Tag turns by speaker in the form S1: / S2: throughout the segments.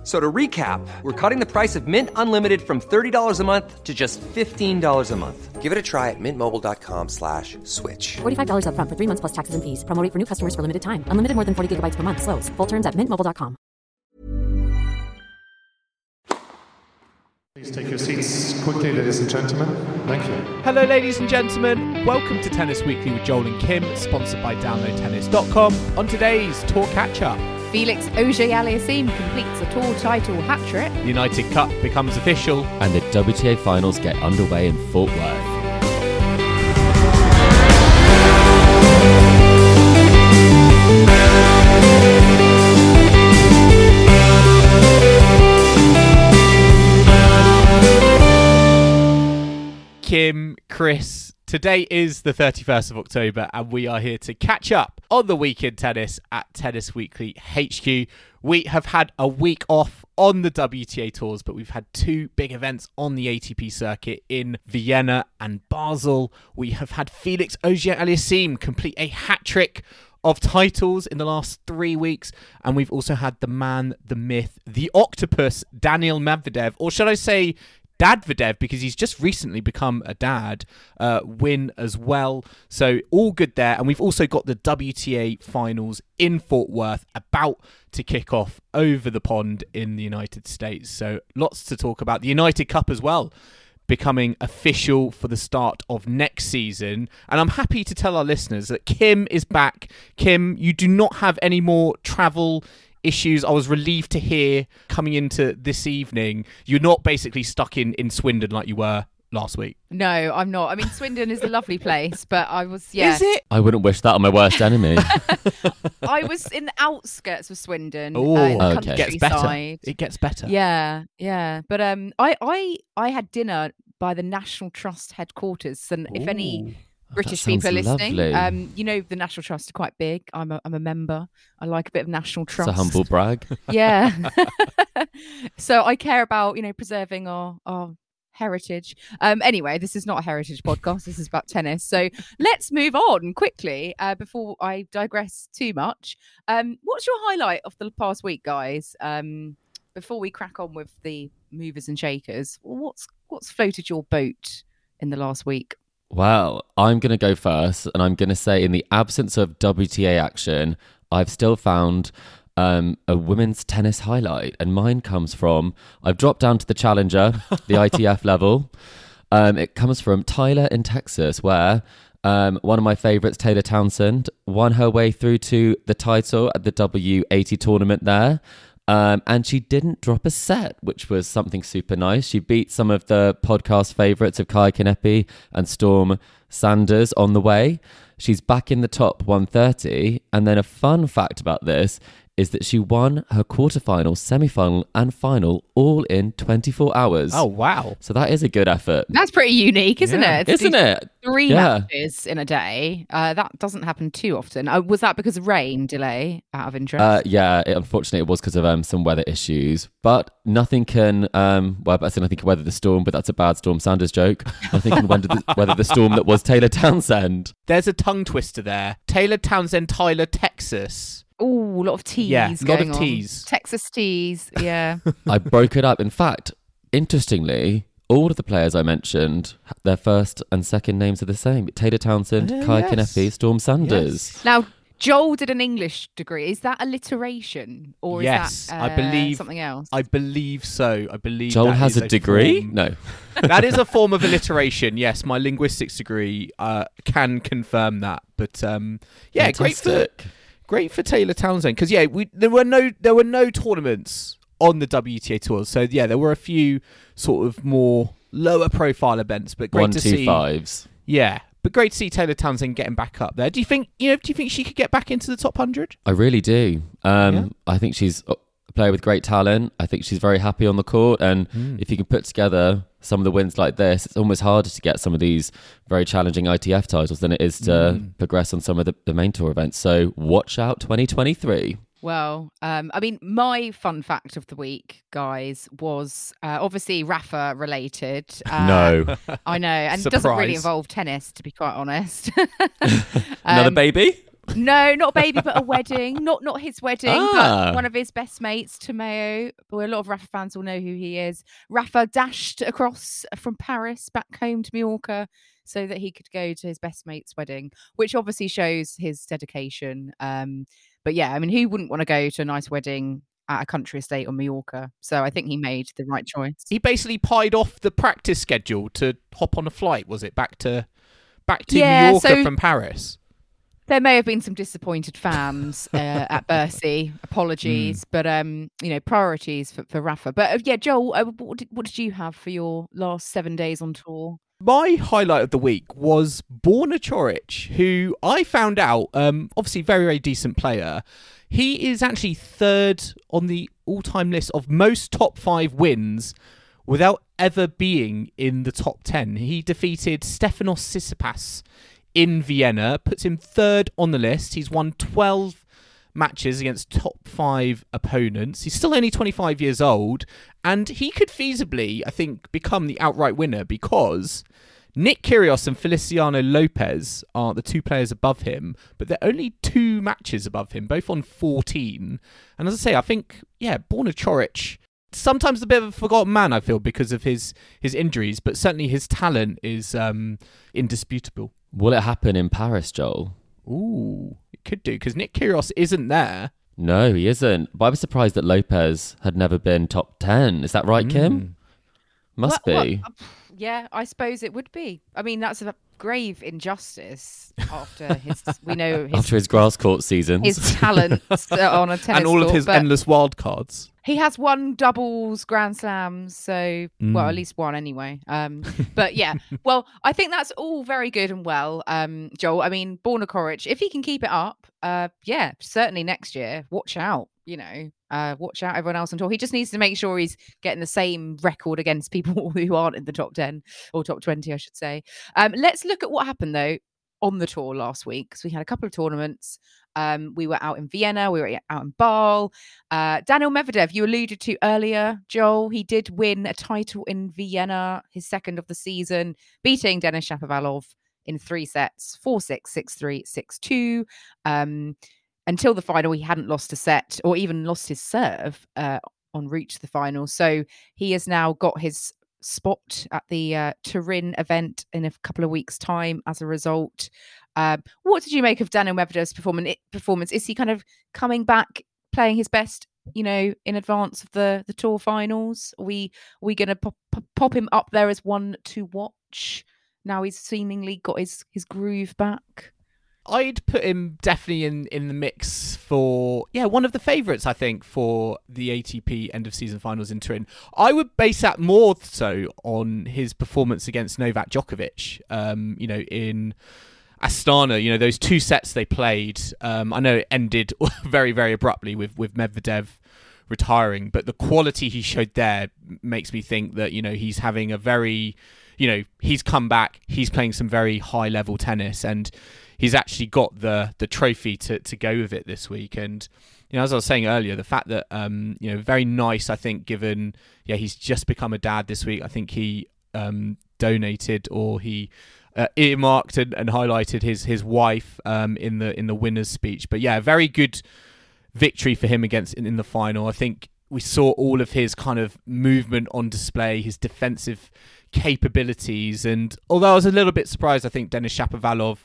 S1: F- So to recap, we're cutting the price of Mint Unlimited from $30 a month to just $15 a month.
S2: Give it a try at mintmobile.com slash switch.
S3: $45 upfront for three months plus taxes and fees. Promo rate for new customers for limited time. Unlimited more than 40 gigabytes per month. Slows. Full terms at mintmobile.com.
S4: Please take your seats quickly, ladies and gentlemen. Thank you.
S5: Hello, ladies and gentlemen. Welcome to Tennis Weekly with Joel and Kim, sponsored by DownloadTennis.com. On today's Tour Catch Up,
S6: Felix Auger Aliassime completes a tour title hat trick.
S5: the United Cup becomes official.
S7: and the WTA finals get underway in Fort Worth.
S5: Kim, Chris, today is the 31st of October, and we are here to catch up on the weekend tennis at Tennis Weekly HQ. We have had a week off on the WTA tours, but we've had two big events on the ATP circuit in Vienna and Basel. We have had Felix Auger Aliassime complete a hat trick of titles in the last three weeks, and we've also had the man, the myth, the octopus, Daniel Medvedev, or should I say Dadvedev because he's just recently become a dad, uh, win as well. So all good there. And we've also got the WTA finals in Fort Worth about to kick off over the pond in the United States. So lots to talk about. The United Cup as well. Becoming official for the start of next season. And I'm happy to tell our listeners that Kim is back. Kim, you do not have any more travel issues I was relieved to hear coming into this evening. You're not basically stuck in, in Swindon like you were last week.
S6: No, I'm not. I mean, Swindon is a lovely place, but I was, yeah.
S5: Is it?
S7: I wouldn't wish that on my worst enemy.
S6: I was in the outskirts of Swindon.
S5: Oh,
S6: uh, in
S7: Okay.
S5: it gets better. It gets better.
S6: Yeah, yeah. But um, I, I, I had dinner by the National Trust headquarters, and if any
S5: Ooh.
S6: British
S7: sounds
S6: people listening,
S7: lovely.
S6: um, you know the National Trust are quite big. I'm a, I'm a member. I like a bit of National
S7: it's
S6: Trust.
S7: a humble brag.
S6: yeah so i care about you know preserving our our heritage um anyway this is not a heritage podcast this is about tennis so let's move on quickly uh, before i digress too much um what's your highlight of the past week guys um before we crack on with the movers and shakers what's what's floated your boat in the last week
S7: Well, I'm going to go first, and I'm going to say, in the absence of WTA action, I've still found um, a women's tennis highlight, and mine comes from I've dropped down to the challenger, the ITF level. Um, it comes from Tyler in Texas, where um, one of my favorites, Taylor Townsend, won her way through to the title at the W80 tournament there. Um, and she didn't drop a set, which was something super nice. She beat some of the podcast favorites of Kai Kanepi and Storm Sanders on the way. She's back in the top 130. And then a fun fact about this is that she won her quarterfinal, semi-final, and final all in 24 hours.
S5: Oh, wow.
S7: So that is a good effort,
S6: that's pretty unique isn't
S5: Yeah.
S6: it To
S7: isn't it?
S6: three
S7: Yeah.
S6: matches in a day. Uh, that doesn't happen too often. Uh, was that because of rain delay? Out of interest.
S7: Uh, yeah, it, unfortunately, it was because of um, some weather issues. But nothing can, um, well, I said nothing can weather the storm, but that's a bad Storm Sanders joke. Nothing can weather the, weather the storm that was Taylor Townsend.
S5: There's a tongue twister there. Taylor Townsend, Tyler, Texas.
S6: Oh, a lot of teas.
S5: Yeah, lot of
S6: going on.
S5: teas.
S6: Texas teas. Yeah.
S7: I broke it up. In fact, interestingly, all of the players I mentioned, their first and second names are the same. Taylor Townsend,
S5: Oh,
S7: Kai
S5: yes.
S7: Kanepi, Storm Sanders.
S6: now, Joel did an English degree. Is that alliteration or
S5: Yes,
S6: is that
S5: I
S6: uh,
S5: believe-
S6: something else?
S5: I believe so. I believe
S7: Joel
S5: that
S7: has
S5: is
S7: a degree?
S5: form-
S7: No.
S5: that is a form of alliteration. Yes, my linguistics degree uh, can confirm that. But um, yeah, great for
S7: Fantastic.
S5: Great for Taylor Townsend because yeah, we there were no there were no tournaments on the WTA tours. So yeah, there were a few sort of more lower profile events, but great
S7: One,
S5: to
S7: two,
S5: see.
S7: fives.
S5: Yeah, but great to see Taylor Townsend getting back up there. Do you think you know? Do you think she could get back into the top hundred?
S7: I really do. Um,
S5: Yeah.
S7: I think she's a player with great talent. I think she's very happy on the court. And
S5: Hmm.
S7: if you can put together some of the wins like this, it's almost harder to get some of these very challenging ITF titles than it is to
S5: Hmm.
S7: progress on some of the, the main tour events. So watch out 2023.
S6: Well, um, I mean, my fun fact of the week, guys, was uh, obviously Rafa related. Uh,
S7: no.
S6: I know, and it doesn't really involve tennis, to be quite honest.
S7: Another
S6: Um,
S7: baby?
S6: No, not baby, but a wedding. Not not his wedding,
S7: Ah.
S6: but one of his best mates, Tomeu. Well, a lot of Rafa fans will know who he is. Rafa dashed across from Paris back home to Mallorca so that he could go to his best mate's wedding, which obviously shows his dedication. Um, but yeah, I mean, who wouldn't want to go to a nice wedding at a country estate on Mallorca? So I think he made the right choice.
S5: He basically pied off the practice schedule to hop on a flight. Was it back to back to
S6: Yeah,
S5: Mallorca
S6: so-
S5: from Paris?
S6: There may have been some disappointed fans uh, at Bercy. Apologies, but um, you know, priorities for, for Rafa. But uh, yeah, Joel, uh, what did, what did you have for your last seven days on tour?
S5: My highlight of the week was Borna Coric, who I found out, um, obviously very, very decent player. He is actually third on the all-time list of most top five wins without ever being in the top ten. He defeated Stefanos Tsitsipas in Vienna, puts him third on the list. He's won 12 matches against top five opponents. He's still only 25 years old, and he could feasibly, I think, become the outright winner because Nick Kyrgios and Feliciano Lopez are the two players above him, but they're only two matches above him, both on 14. And as I say, I think, yeah, Borna Coric. Sometimes a bit of a forgotten man, I feel, because of his his injuries, but certainly his talent is um, indisputable.
S7: Will it happen in Paris, Joel?
S5: Ooh, it could do because Nick Kyrgios isn't there.
S7: No, he isn't. But I was surprised that Lopez had never been top 10. Is that right,
S5: Mm.
S7: Kim? Must
S6: Well- well,
S7: be.
S6: uh, yeah, I suppose it would be. I mean, that's a grave injustice after his. we know his,
S7: After his grass court season,
S6: his talents uh, on a tennis
S5: and all of his
S6: but
S5: endless wild cards.
S6: He has won doubles, grand slams, so well, at
S5: Mm.
S6: least one anyway. Um, but yeah, well, I think that's all very good and well, um, Joel. I mean, Borna Coric, if he can keep it up, uh, yeah, certainly next year. Watch out, you know, uh, watch out, everyone else on tour. He just needs to make sure he's getting the same record against people who aren't in the top ten or top twenty, I should say. Um, let's look at what happened though on the tour last week because we had a couple of tournaments. Um, we were out in Vienna, we were out in Basel. Uh, Daniel Medvedev, you alluded to earlier, Joel. He did win a title in Vienna, his second of the season, beating Denis Shapovalov in three sets 4 6, 6 3, 6 2. Um, until the final, he hadn't lost a set or even lost his serve uh, en route to the final. So he has now got his spot at the uh, Turin event in a couple of weeks' time as a result. Um, what did you make of Daniel Medvedev's performance? Is he kind of coming back, playing his best, you know, in advance of the the tour finals? Are we are we going to pop, pop pop him up there as one to watch? Now he's seemingly got his his groove back.
S5: I'd put him definitely in, in the mix for yeah one of the favourites I think for the ATP end of season finals in Turin. I would base that more so on his performance against Novak Djokovic. Um, you know in Astana, you know those two sets they played. Um, I know it ended very very abruptly with with Medvedev retiring, but the quality he showed there makes me think that you know he's having a very you know he's come back he's playing some very high level tennis and he's actually got the the trophy to, to go with it this week and you know as i was saying earlier the fact that um you know very nice i think given yeah he's just become a dad this week i think he um donated or he uh, earmarked and, and highlighted his his wife um in the in the winner's speech but yeah very good victory for him against in, in the final i think we saw all of his kind of movement on display his defensive capabilities. And although I was a little bit surprised, I think Denis Shapovalov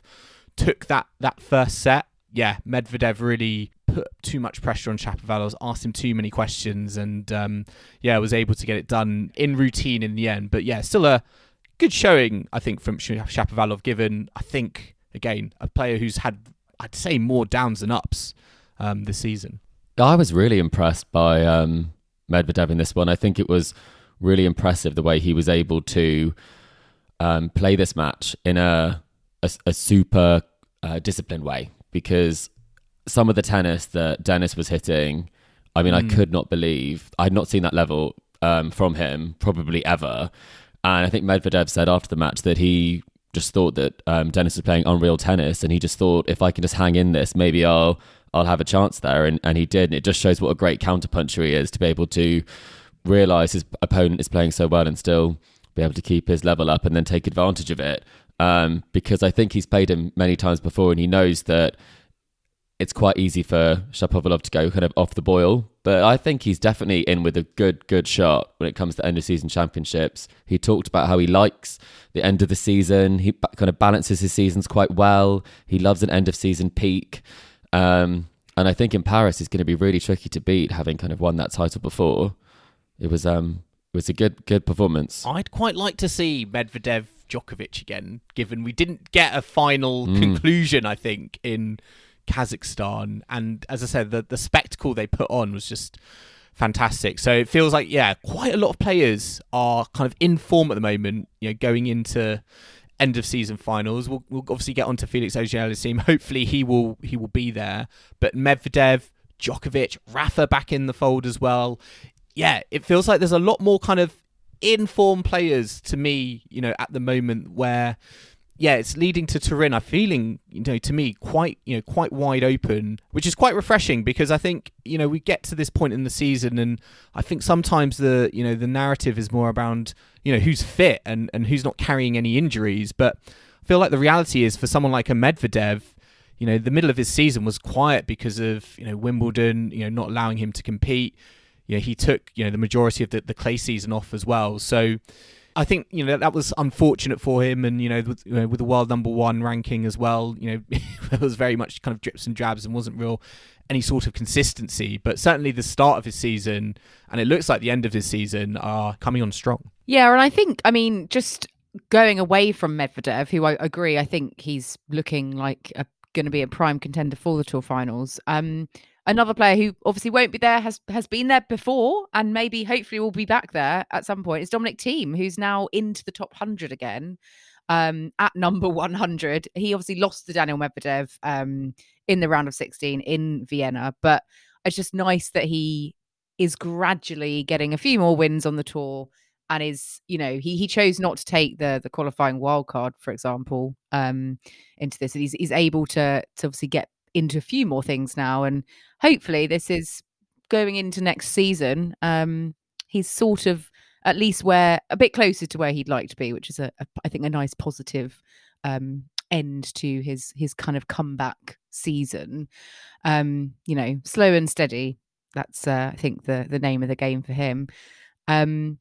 S5: took that that first set. Yeah, Medvedev really put too much pressure on Shapovalov, asked him too many questions, and um, yeah, was able to get it done in routine in the end. But yeah, still a good showing, I think, from Sh- Shapovalov. Given I think again a player who's had, I'd say, more downs than ups um, this season.
S7: I was really impressed by um, Medvedev in this one. I think it was really impressive the way he was able to um, play this match in a a, a super uh, disciplined way because some of the tennis that Dennis was hitting, I mean, I could not believe I'd not seen that level um, from him probably ever. And I think Medvedev said after the match that he just thought that um, Dennis was playing unreal tennis, and he just thought if I can just hang in this, maybe I'll I'll have a chance there, and and he did. And it just shows what a great counterpuncher he is to be able to realize his opponent is playing so well and still be able to keep his level up and then take advantage of it. Um, because I think he's played him many times before, and he knows that it's quite easy for Shapovalov to go kind of off the boil. But I think he's definitely in with a good, good shot when it comes to end of season championships. He talked about how he likes the end of the season. He kind of balances his seasons quite well. He loves an end of season peak. Um, and I think in Paris, he's going to be really tricky to beat, having kind of won that title before. It was um, it was a good, good performance.
S5: I'd quite like to see Medvedev Djokovic again, given we didn't get a final conclusion, I think, in Kazakhstan. And as I said, the, the spectacle they put on was just fantastic. So it feels like, yeah, quite a lot of players are kind of in form at the moment, you know, going into end of season finals. We'll, we'll obviously get onto Felix Auger-Aliassime. Hopefully he will he will be there. But Medvedev, Djokovic, Rafa back in the fold as well. Yeah, it feels like there's a lot more kind of informed players to me, you know, at the moment where yeah, it's leading to Turin. I'm feeling, you know, to me, quite, you know, quite wide open, which is quite refreshing because I think, you know, we get to this point in the season, and I think sometimes the, you know, the narrative is more around, you know, who's fit and and who's not carrying any injuries. But I feel like the reality is for someone like a Medvedev, you know, the middle of his season was quiet because of, you know, Wimbledon, you know, not allowing him to compete. You know, he took, you know, the majority of the, the clay season off as well. So I think you know that was unfortunate for him, and you know with, you know, with the world number one ranking as well, you know it was very much kind of drips and drabs and wasn't real any sort of consistency. But certainly the start of his season, and it looks like the end of his season, are coming on strong.
S6: Yeah, and I think, I mean, just going away from Medvedev, who I agree, I think he's looking like going to be a prime contender for the Tour Finals. Um, another player who obviously won't be there has has been there before and maybe hopefully will be back there at some point is Dominic Thiem, who's now into the top 100 again um, at number 100. He obviously lost to Daniel Medvedev um, in the round of 16 in Vienna, but it's just nice that he is gradually getting a few more wins on the tour and is you know he he chose not to take the the qualifying wild card for example um into this and he's he's able to to obviously get into a few more things now and hopefully this is going into next season um he's sort of at least where a bit closer to where he'd like to be which is a, a I think a nice positive um end to his his kind of comeback season um you know slow and steady that's uh, i think the the name of the game for him um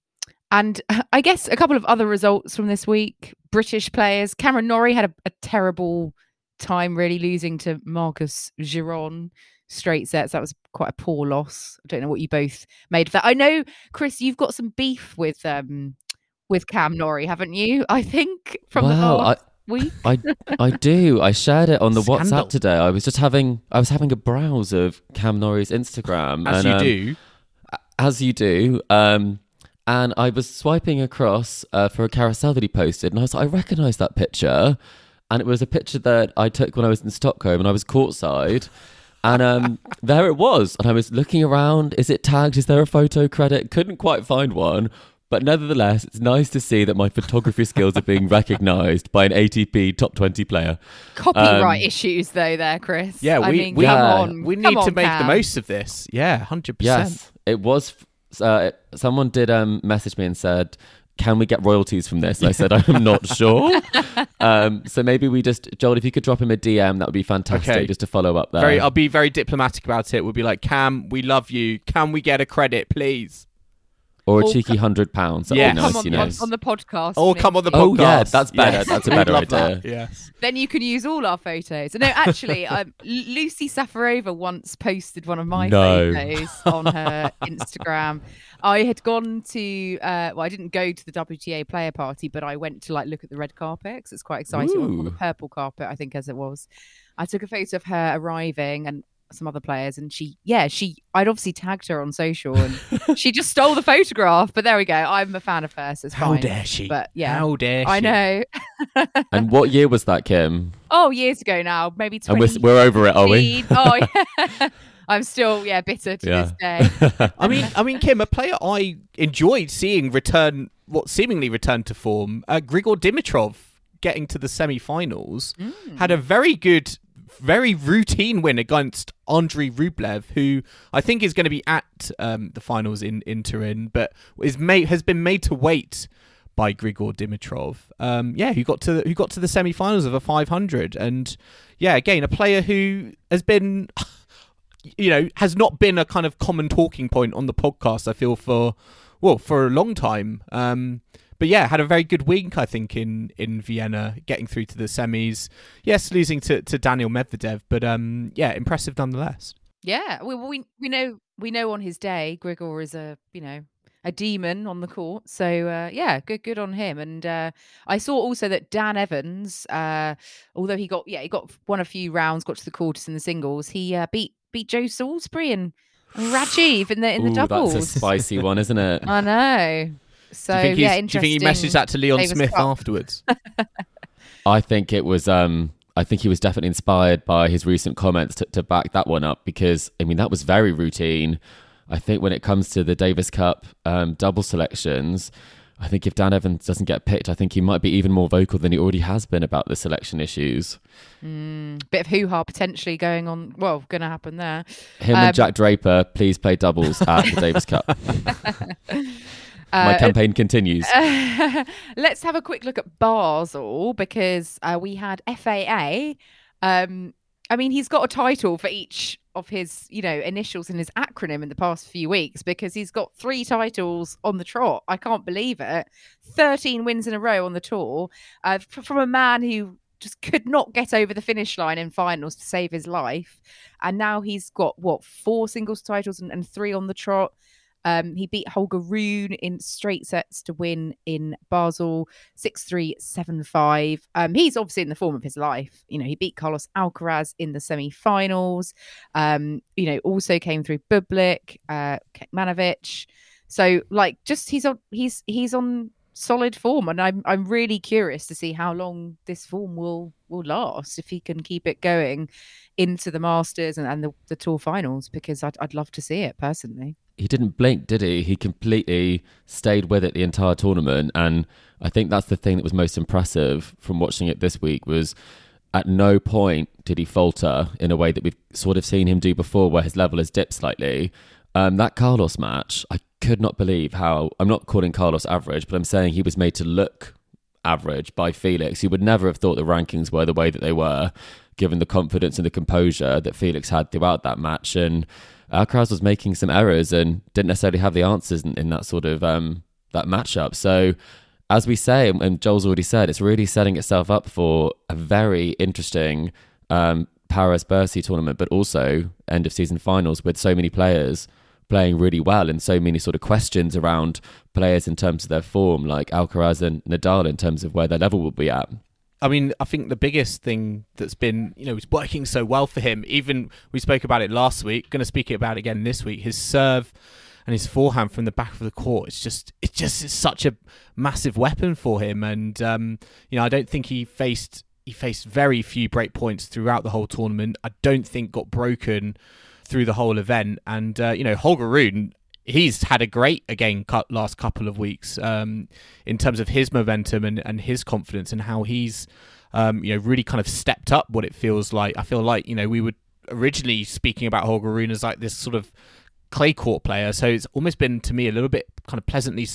S6: and I guess a couple of other results from this week. British players. Cameron Norrie had a, a terrible time, really losing to Marcos Giron straight sets. That was quite a poor loss. I don't know what you both made of that. I know, Chris, you've got some beef with um with Cam Norrie, haven't you? I think from the
S7: Wow,
S6: last week.
S7: I I do. I shared it on the
S5: Scandal.
S7: WhatsApp today. I was just having I was having a browse of Cam Norrie's Instagram.
S5: As
S7: and,
S5: you
S7: um,
S5: do.
S7: as you do. Um, and I was swiping across uh, for a carousel that he posted, and I was like, I recognise that picture, and it was a picture that I took when I was in Stockholm, and I was courtside. And um, there it was. And I was looking around. Is it tagged? Is there a photo credit? Couldn't quite find one. But nevertheless, it's nice to see that my photography skills are being recognised by an ATP top 20 player.
S6: Copyright
S7: Um,
S6: issues, though, there, Chris.
S5: Yeah,
S6: I
S5: we
S6: mean,
S5: we,
S6: come
S7: Yeah.
S6: on.
S5: we
S6: Come
S5: need to make
S6: Cam.
S5: the most of this. Yeah, hundred percent.
S7: Yes, it was. Uh, someone did um, message me and said, "Can we get royalties from this?" And I said, "I'm not sure." um, so maybe we just, Joel, if you could drop him a DM, that would be fantastic,
S5: Okay.
S7: just to follow up there.
S5: Very, I'll be very diplomatic about it. We'll be like, Cam, we love you. Can we get a credit, please?
S7: Or a
S6: Or
S7: cheeky hundred pounds. That'd
S5: Yeah.
S7: be
S6: Come
S7: nice,
S6: on,
S7: you know.
S6: on, on the podcast.
S5: Or come on the podcast.
S7: Oh, yeah, that's better.
S5: Yes.
S7: That's a
S5: We'd
S7: better
S5: love that.
S7: idea.
S5: Yes.
S6: Then you can use all our photos. No, actually, um, Lucie Safarova once posted one of my
S7: No.
S6: photos on her Instagram. I had gone to, uh, well, I didn't go to the WTA player party, but I went to like look at the red carpet 'cause it's quite exciting. Or- Or the purple carpet, I think, as it was. I took a photo of her arriving and some other players, and she, yeah, she, I'd obviously tagged her on social, and she just stole the photograph. But there we go. I'm a fan of hers. So it's
S5: How
S6: fine.
S5: dare she?
S6: But yeah,
S5: How dare she?
S6: I know.
S7: And what year was that, Kim?
S6: Oh, years ago now, maybe
S7: And we're, we're over it, are we?
S6: Oh, yeah. I'm still, yeah, bitter to this day.
S5: I mean, I mean, Kim, a player I enjoyed seeing return, what seemingly returned to form, uh, Grigor Dimitrov getting to the semi-finals,
S6: Mm.
S5: had a very good very routine win against Andrei Rublev, who I think is going to be at um, the finals in in Turin, but is made has been made to wait by Grigor Dimitrov. Um, yeah, who got to who got to the semi-finals of a 500, and yeah, again a player who has been, you know, has not been a kind of common talking point on the podcast. I feel for well for a long time. Um, but yeah, had a very good week, I think, in in Vienna, getting through to the semis. Yes, losing to, to Daniel Medvedev, but um, yeah, impressive nonetheless.
S6: Yeah, we, we we know we know on his day, Grigor is a you know a demon on the court. So uh, yeah, good good on him. And uh, I saw also that Dan Evans, uh, although he got yeah he got won a few rounds, got to the quarters in the singles, he uh, beat beat Joe Salisbury and Rajeev in the in the
S7: Ooh,
S6: doubles.
S7: That's a spicy one, isn't it?
S6: I know. So
S5: do you think,
S6: yeah,
S5: he's- do you think he messaged that to Leon
S6: Davis
S5: Smith
S6: Cup.
S5: afterwards?
S7: I think it was. Um, I think he was definitely inspired by his recent comments to, to back that one up because I mean that was very routine. I think when it comes to the Davis Cup um, double selections, I think if Dan Evans doesn't get picked, I think he might be even more vocal than he already has been about the selection issues.
S6: Bit of hoo ha potentially going on. Well, going to happen there.
S7: Him
S6: Um,
S7: and Jack Draper, please play doubles at the Davis Cup. My
S6: Uh,
S7: campaign continues.
S6: Let's have a quick look at Basel because uh, we had FAA. Um, I mean, he's got a title for each of his, you know, initials in his acronym in the past few weeks because he's got three titles on the trot. I can't believe it. 13 wins in a row on the tour uh, from a man who just could not get over the finish line in finals to save his life. And now he's got, what, four singles titles and, and three on the trot. Um, he beat Holger Rune in straight sets to win in Basel 6 3 7 5. Um, he's obviously in the form of his life. You know, he beat Carlos Alcaraz in the semi finals. Um, you know, also came through Bublik, uh, Kecmanovic. So, like, just he's on, he's, he's on solid form and I'm I'm really curious to see how long this form will will last if he can keep it going into the Masters and, and the, the tour finals because I'd I'd love to see it personally.
S7: He didn't blink, did he? He completely stayed with it the entire tournament, and I think that's the thing that was most impressive from watching it this week was at no point did he falter in a way that we've sort of seen him do before, where his level has dipped slightly. Um, that Carlos match, I could not believe how I'm not calling Carlos average, but I'm saying he was made to look average by Felix. You would never have thought the rankings were the way that they were, given the confidence and the composure that Felix had throughout that match. And Alcaraz was making some errors and didn't necessarily have the answers in, in that sort of um, that matchup. So, as we say, and Joel's already said, it's really setting itself up for a very interesting um, Paris Bercy tournament, but also end of season finals with so many players playing really well and so many sort of questions around players in terms of their form, like Alcaraz and Nadal in terms of where their level will be at.
S5: I mean, I think the biggest thing that's been, you know, is working so well for him. Even we spoke about it last week. Going to speak about it again this week. His serve and his forehand from the back of the court. It's just, it just is such a massive weapon for him. And um, you know, I don't think he faced he faced very few break points throughout the whole tournament. I don't think got broken through the whole event. And uh, you know, Holger Rune, he's had a great again last couple of weeks um, in terms of his momentum and, and his confidence and how he's um, you know really kind of stepped up what it feels like. I feel like you know we were originally speaking about Holger Rune as like this sort of clay court player, so it's almost been to me a little bit kind of pleasantly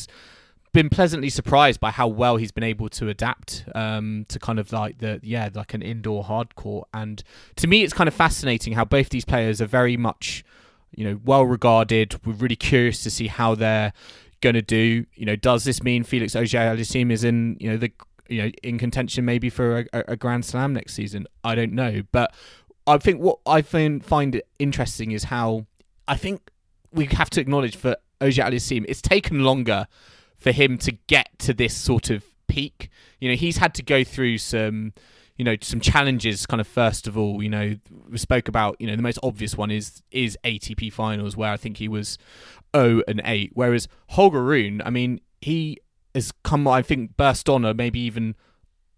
S5: been pleasantly surprised by how well he's been able to adapt um, to kind of like the yeah like an indoor hard court and to me it's kind of fascinating how both these players are very much you know well regarded we're really curious to see how they're going to do. You know does this mean Felix Auger-Aliassime is in you know the you know in contention maybe for a, a grand slam next season? I don't know. But I think what I find find interesting is how I think we have to acknowledge for Auger-Aliassime it's taken longer for him to get to this sort of peak. You know, he's had to go through some, you know, some challenges. Kind of first of all, you know, we spoke about. You know, the most obvious one is is ATP finals, where I think he was 0 and 8. Whereas Holger Rune, I mean, he has come. I think burst on, or maybe even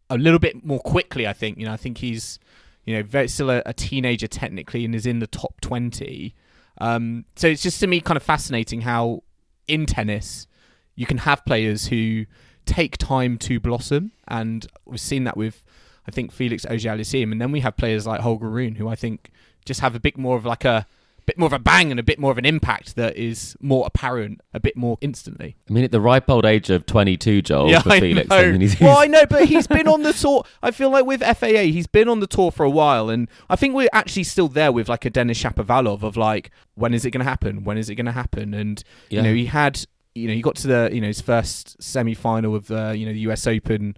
S5: a little bit more quickly. I think. You know, I think he's, you know, very still a, a teenager technically, and is in the top 20. Um, so it's just to me kind of fascinating how in tennis you can have players who take time to blossom, and we've seen that with I think Felix Auger-Aliassime, and then we have players like Holger Rune, who I think just have a bit more of like a bit more of a bang and a bit more of an impact that is more apparent a bit more instantly.
S7: I mean, at the ripe old age of 22, Joel, for
S5: I
S7: Felix.
S5: know.
S7: I mean, he's,
S5: well, I know, but he's been on the tour. I feel like with FAA, he's been on the tour for a while, and I think we're actually still there with like a Denis Shapovalov of like, when is it going to happen? When is it going to happen? And you know, he had, you know, he got to the, you know, his first semi-final of the, you know, the US Open,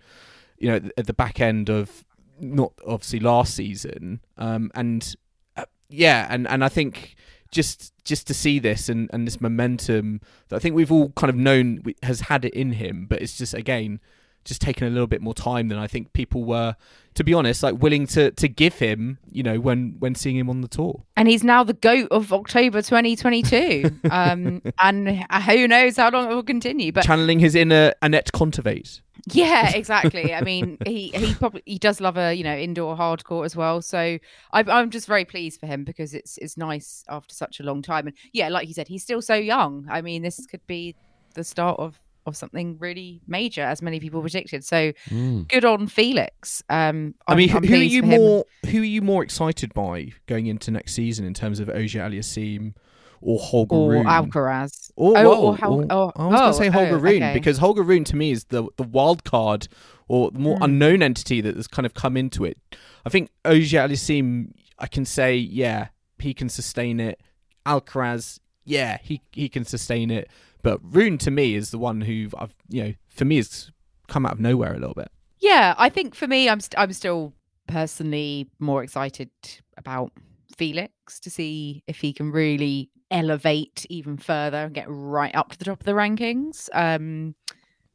S5: you know, at the back end of not obviously last season, um, and uh, yeah, and and I think just just to see this and, and this momentum that I think we've all kind of known has had it in him, but it's just again just taken a little bit more time than I think people were, to be honest, like willing to to give him, you know, when when seeing him on the tour.
S6: And he's now the goat of October 2022. um, and who knows how long it will continue. But
S5: Channeling his inner Anett Kontaveit.
S6: yeah, exactly. I mean, he he probably he does love a you know indoor hardcore as well. So I'm I'm just very pleased for him because it's it's nice after such a long time. And yeah, like you said, he's still so young. I mean, this could be the start of of something really major, as many people predicted. So
S7: Mm.
S6: good on Felix. Um,
S5: I mean,
S6: I'm-
S5: who,
S6: I'm
S5: who are you more who are you more excited by going into next season in terms of Auger-Aliassime or Holger
S6: or
S5: Rune?
S6: Alcaraz?
S5: Or,
S6: Oh,
S5: whoa,
S6: or Hal-
S5: or-
S6: oh,
S5: I was going
S6: oh,
S5: to say Holger
S6: oh,
S5: Rune
S6: okay.
S5: because Holger Rune to me is the the wild card or the more
S6: Hmm.
S5: unknown entity that has kind of come into it. I think Auger-Aliassime, I can say, yeah, he can sustain it. Alcaraz, yeah, he he can sustain it. But Rune to me is the one who I've you know for me has come out of nowhere a little bit.
S6: Yeah, I think for me, I'm st- I'm still personally more excited about Felix to see if he can really elevate even further and get right up to the top of the rankings. Um,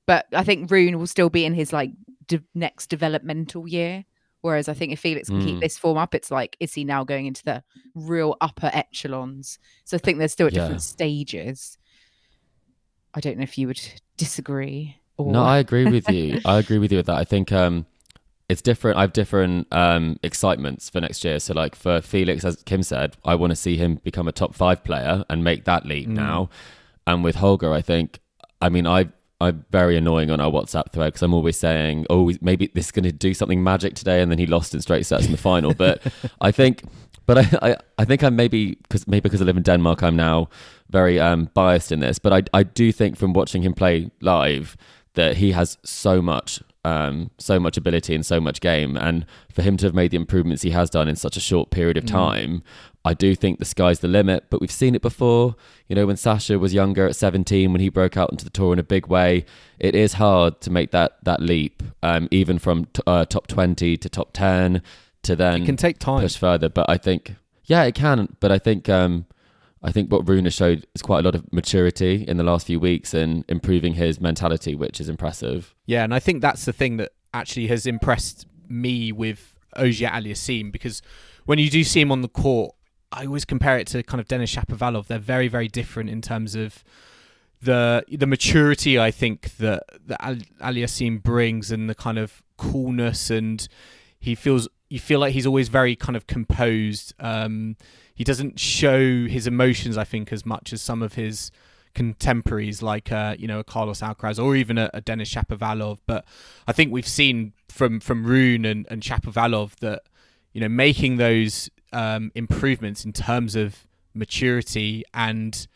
S6: but I think Rune will still be in his like de- next developmental year. Whereas I think if Felix can keep
S7: Mm.
S6: this form up, it's like is he now going into the real upper echelons? So I think they're still at
S7: Yeah.
S6: different stages. I don't know if you would disagree. Or...
S7: No, I agree with you. I agree with you with that. I think um, it's different. I have different um, excitements for next year. So, like for Felix, as Kim said, I want to see him become a top five player and make that leap now. And with Holger, I think, I mean, I I'm very annoying on our WhatsApp thread because I'm always saying, oh, maybe this is going to do something magic today, and then he lost in straight sets in the final. But I think, but I, I, I think I'm maybe because maybe because I live in Denmark, I'm now very um, biased in this. But I, I do think from watching him play live that he has so much, um, so much ability and so much game, and for him to have made the improvements he has done in such a short period of time, I do think the sky's the limit. But we've seen it before. You know, when Sasha was younger at 17, when he broke out into the tour in a big way, it is hard to make that that leap, um, even from t- uh, top 20 to top 10 to then
S5: It can take time.
S7: push further. But I think, yeah, it can. But I think, um, I think what Rune showed is quite a lot of maturity in the last few weeks and improving his mentality, which is impressive.
S5: Yeah, and I think that's the thing that actually has impressed me with Auger-Aliassime because when you do see him on the court, I always compare it to kind of Denis Shapovalov. They're very, very different in terms of the the maturity I think that that Al- Aliassime brings and the kind of coolness and he feels you feel like he's always very kind of composed. Um, he doesn't show his emotions, I think, as much as some of his contemporaries, like uh, you know a Carlos Alcaraz or even a, a Denis Shapovalov. But I think we've seen from from Rune and, and Shapovalov that you know making those um, improvements in terms of maturity and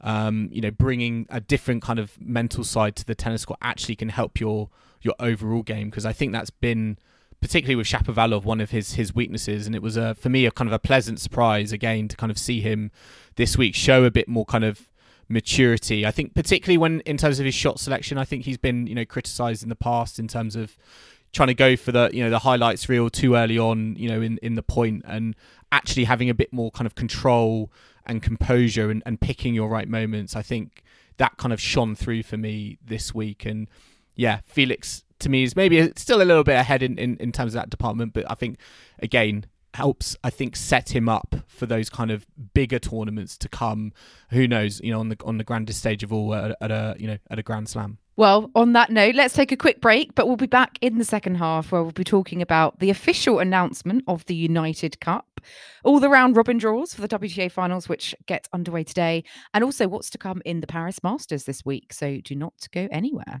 S5: um, you know bringing a different kind of mental side to the tennis court actually can help your your overall game because I think that's been particularly with Shapovalov one of his his weaknesses and it was a for me a kind of a pleasant surprise again to kind of see him this week show a bit more kind of maturity. I think particularly when in terms of his shot selection I think he's been you know criticized in the past in terms of trying to go for the you know the highlights reel too early on you know in in the point and actually having a bit more kind of control and composure and, and picking your right moments. I think that kind of shone through for me this week and yeah Felix to me is maybe still a little bit ahead in, in, in terms of that department but I think again helps I think set him up for those kind of bigger tournaments to come who knows you know on the on the grandest stage of all at, at a you know at a grand slam
S6: Well, on that note, let's take a quick break, but we'll be back in the second half where we'll be talking about the official announcement of the United Cup, all the round robin draws for the WTA finals, which get underway today, and also what's to come in the Paris Masters this week. So do not go anywhere.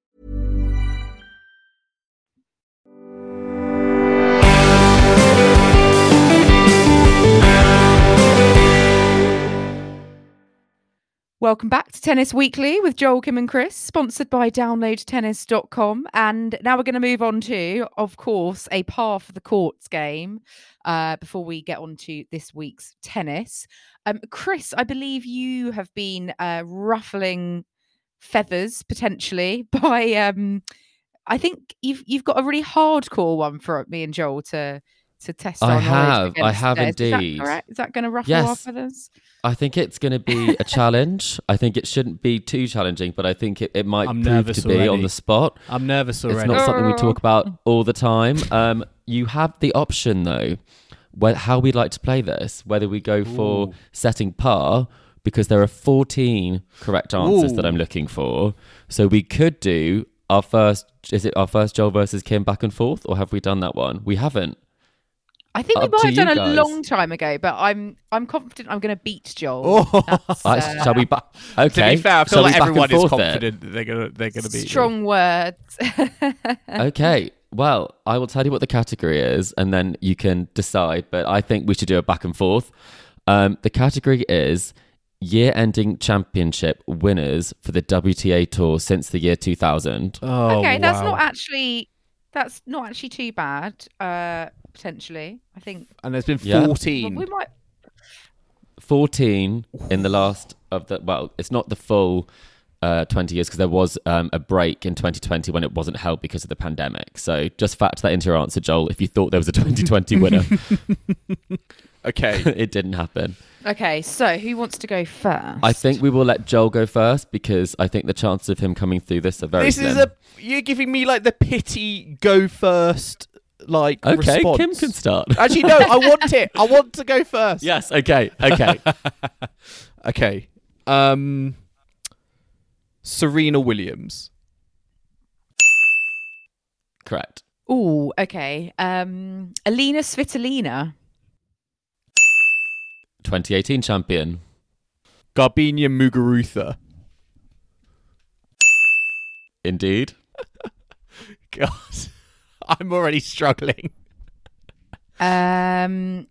S6: Welcome back to Tennis Weekly with Joel, Kim, and Chris, sponsored by downloadtennis.com. And now we're going to move on to, of course, a par for the courts game uh, before we get on to this week's tennis. Um, Chris, I believe you have been uh, ruffling feathers potentially by. Um, I think you've you've got a really hardcore one for me and Joel to to test.
S7: I
S6: our
S7: have, I have
S6: today. Is that
S7: indeed.
S6: correct? Is that going to ruffle our
S7: Yes.
S6: feathers?
S7: I think it's going to be a challenge. I think it shouldn't be too challenging, but I think it, it might
S5: I'm
S7: prove
S5: nervous
S7: to be on the spot.
S5: I'm nervous already.
S7: It's not something we talk about all the time. Um, you have the option though, where, how we'd like to play this. Whether we go for
S5: Ooh.
S7: setting par, because there are 14 correct answers that I'm looking for. So we could do our first. Is it our first Joel versus Kim back and forth, or have we done that one? We haven't.
S6: I think we
S7: Up to
S6: might have done
S7: you
S6: a
S7: guys.
S6: long time ago, but I'm I'm confident I'm going to beat Joel.
S5: Oh.
S6: That's,
S7: I-
S6: uh,
S7: shall we? Ba- okay.
S5: To be fair, I feel
S7: Shall we
S5: like
S7: back and
S5: everyone is
S7: forth it?
S5: confident that they're gonna they're gonna be
S6: strong words.
S7: okay. Well, I will tell you what the category is, and then you can decide. But I think we should do a back and forth. Um, the category is year-ending championship winners for the WTA tour since the year 2000.
S5: Oh,
S6: okay, that's
S5: wow.
S6: not actually that's not actually too bad. Uh, potentially, I think
S5: And there's been
S7: Yeah.
S6: well,
S5: 14.
S6: we might.
S7: 14 in the last of the well, it's not the full uh, 20 years because there was um, a break in 2020 when it wasn't held because of the pandemic. So just factor that into your answer, Joel. If you thought there was a 2020 winner,
S5: Okay.
S7: it didn't happen.
S6: Okay, so who wants to go first?
S7: I think we will let Joel go first because I think the chances of him coming through this are very
S5: this
S7: slim.
S5: is a you're giving me like the pity go first like
S7: okay.
S5: response.
S7: Kim can start.
S5: Actually, no. I want it. I want to go first.
S7: yes. Okay. Okay.
S5: Okay. Um. Serena Williams.
S7: Correct.
S6: Oh, okay. Um, Alina Svitolina.
S7: 2018 champion.
S5: Garbiñe Muguruza.
S7: Indeed.
S5: God, I'm already struggling.
S6: Um,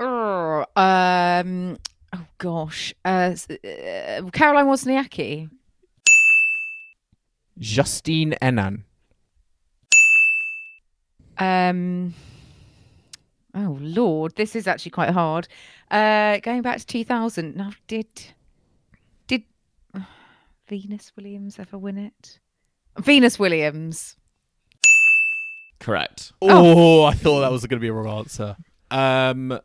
S6: um, oh gosh, uh, uh, Caroline Wozniacki.
S5: Justine Henin.
S6: Um, oh lord, this is actually quite hard. Uh, going back to 2000. Now, did did uh, Venus Williams ever win it? Venus Williams.
S7: Correct.
S5: Oh, I thought that was going to be a wrong answer. Um,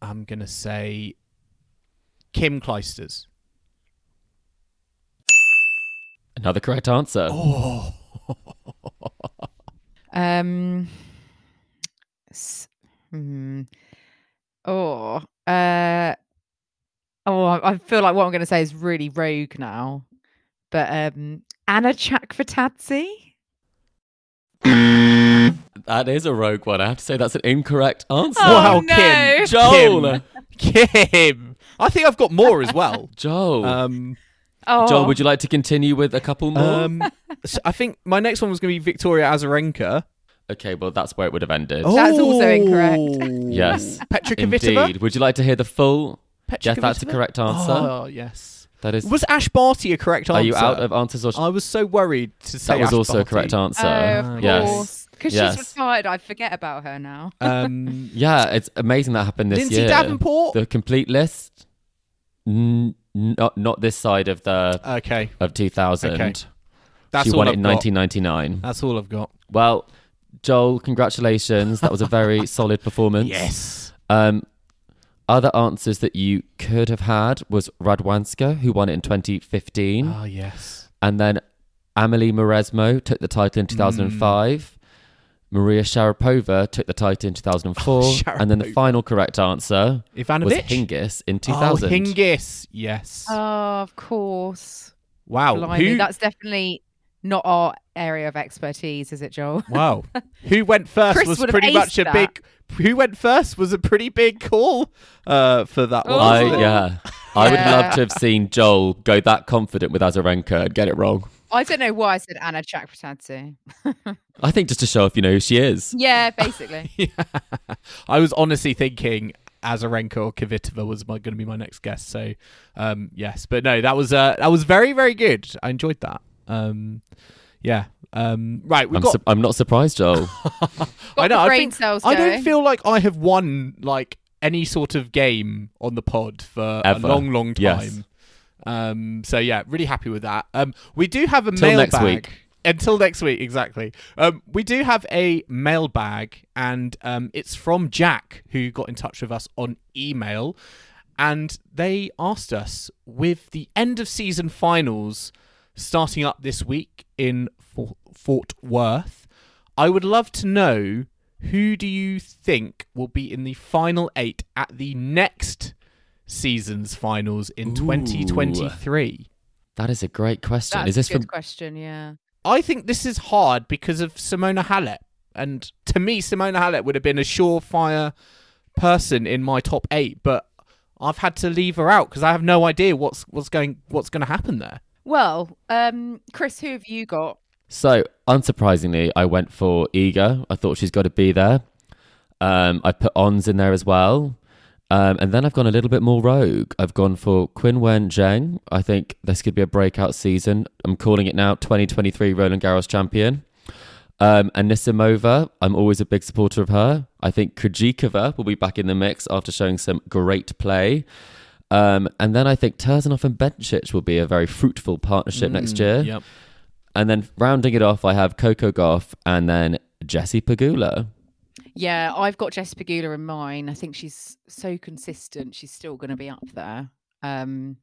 S5: I'm going to say Kim Clijsters.
S7: Another correct answer.
S5: Oh,
S6: Um. s- Hmm. Oh. Uh. Oh, I I feel like what I'm going to say is really rogue now, but um, Anna Chakvetadze.
S7: That is a rogue one. I have to say that's an incorrect answer.
S6: Oh,
S5: wow,
S6: no.
S5: Kim.
S7: Joel.
S5: Kim. Kim. I think I've got more as well.
S7: Joel.
S5: Um,
S6: Oh,
S7: Joel, would you like to continue with a couple more?
S5: um, so I think my next one was going to be Victoria Azarenka.
S7: okay, well, that's where it would have ended.
S6: That's also incorrect.
S5: Oh.
S7: Yes.
S5: Petra Kvitova.
S7: Indeed. Would you like to hear the full?
S5: Petra
S7: Yes, that's a correct answer.
S5: Oh, yes.
S7: That is.
S5: Was Ash Barty a correct answer?
S7: Are you out of answers or?
S5: I was so worried to say
S7: that was
S5: Ash
S7: also a correct answer.
S6: Oh, of
S7: yes.
S6: course. Because
S7: Yes.
S6: she's retired, I forget about her now.
S5: Um,
S7: Yeah, it's amazing that happened this year.
S5: Lindsay
S7: year.
S5: Davenport.
S7: The complete list. N- not not this side of the
S5: okay,
S7: of 2000.
S5: Okay. that's
S7: she
S5: all
S7: won
S5: I've
S7: it in
S5: got.
S7: 1999.
S5: That's all I've got.
S7: Well, Joel, congratulations. That was a very solid performance.
S5: Yes.
S7: Um, other answers that you could have had was Radwanska, who won it in 2015,
S5: Oh yes.
S7: and then Amelie Mauresmo took the title in 2005. Maria Sharapova took the title in 2004,
S5: Oh,
S7: and then the final correct answer
S5: Ivanovic.
S7: was Hingis in 2000.
S5: Oh, Hingis. Yes.
S6: Oh, of course.
S5: wow.
S6: Blimey,
S5: Who?
S6: that's definitely not our area of expertise, is it, Joel?
S5: Wow. Who went first
S6: Chris
S5: was pretty much a
S6: that.
S5: big. Who went first was a pretty big call uh, for that one.
S6: Oh.
S7: I
S5: wasn't
S7: yeah, I would
S6: Yeah.
S7: love to have seen Joel go that confident with Azarenka and get it wrong.
S6: I don't know why I said Anna Chakvetadze.
S7: I think just to show off, you know, who she is.
S6: Yeah, basically.
S5: I was honestly thinking Azarenka or Kvitova was going to be my next guest. So, um, yes, but no, that was uh, that was very very good. I enjoyed that. Um, yeah. Um, right,
S7: I'm,
S5: got.
S7: su- I'm not surprised, Joel.
S5: I know. I think
S6: cells
S5: I don't feel like I have won like any sort of game on the pod for
S7: Ever.
S5: a long, long time.
S7: Yes.
S5: Um, so yeah, really happy with that. Um, we do have a
S7: Till
S5: mailbag.
S7: next week.
S5: Until next week, exactly. Um, we do have a mailbag, and um, it's from Jack, who got in touch with us on email, and they asked us with the end of season finals starting up this week in Fort, Fort Worth. I would love to know who do you think will be in the final eight at the next season's finals in
S7: Ooh.
S5: 2023?
S7: That is a great question.
S6: That's
S7: is this
S6: a good
S7: from
S6: question, yeah.
S5: I think this is hard because of Simona Halep. And to me, Simona Halep would have been a surefire person in my top eight, but I've had to leave her out because I have no idea what's what's going what's going to happen there.
S6: Well, um, Chris, who have you got?
S7: So, unsurprisingly, I went for Iga. I thought she's got to be there. Um, I put Ons in there as well. Um, and then I've gone a little bit more rogue. I've gone for Qinwen Zheng. I think this could be a breakout season. I'm calling it now 2023 Roland Garros champion. Um, Anisimova, I'm always a big supporter of her. I think Krejcikova will be back in the mix after showing some great play. Um, and then I think Terzanov and Bencic will be a very fruitful partnership next year.
S5: Yep.
S7: And then rounding it off, I have Coco Gauff and then Jessie Pegula.
S6: Yeah, I've got Jess Pegula in mine. I think she's so consistent. She's still going to be up there. Um,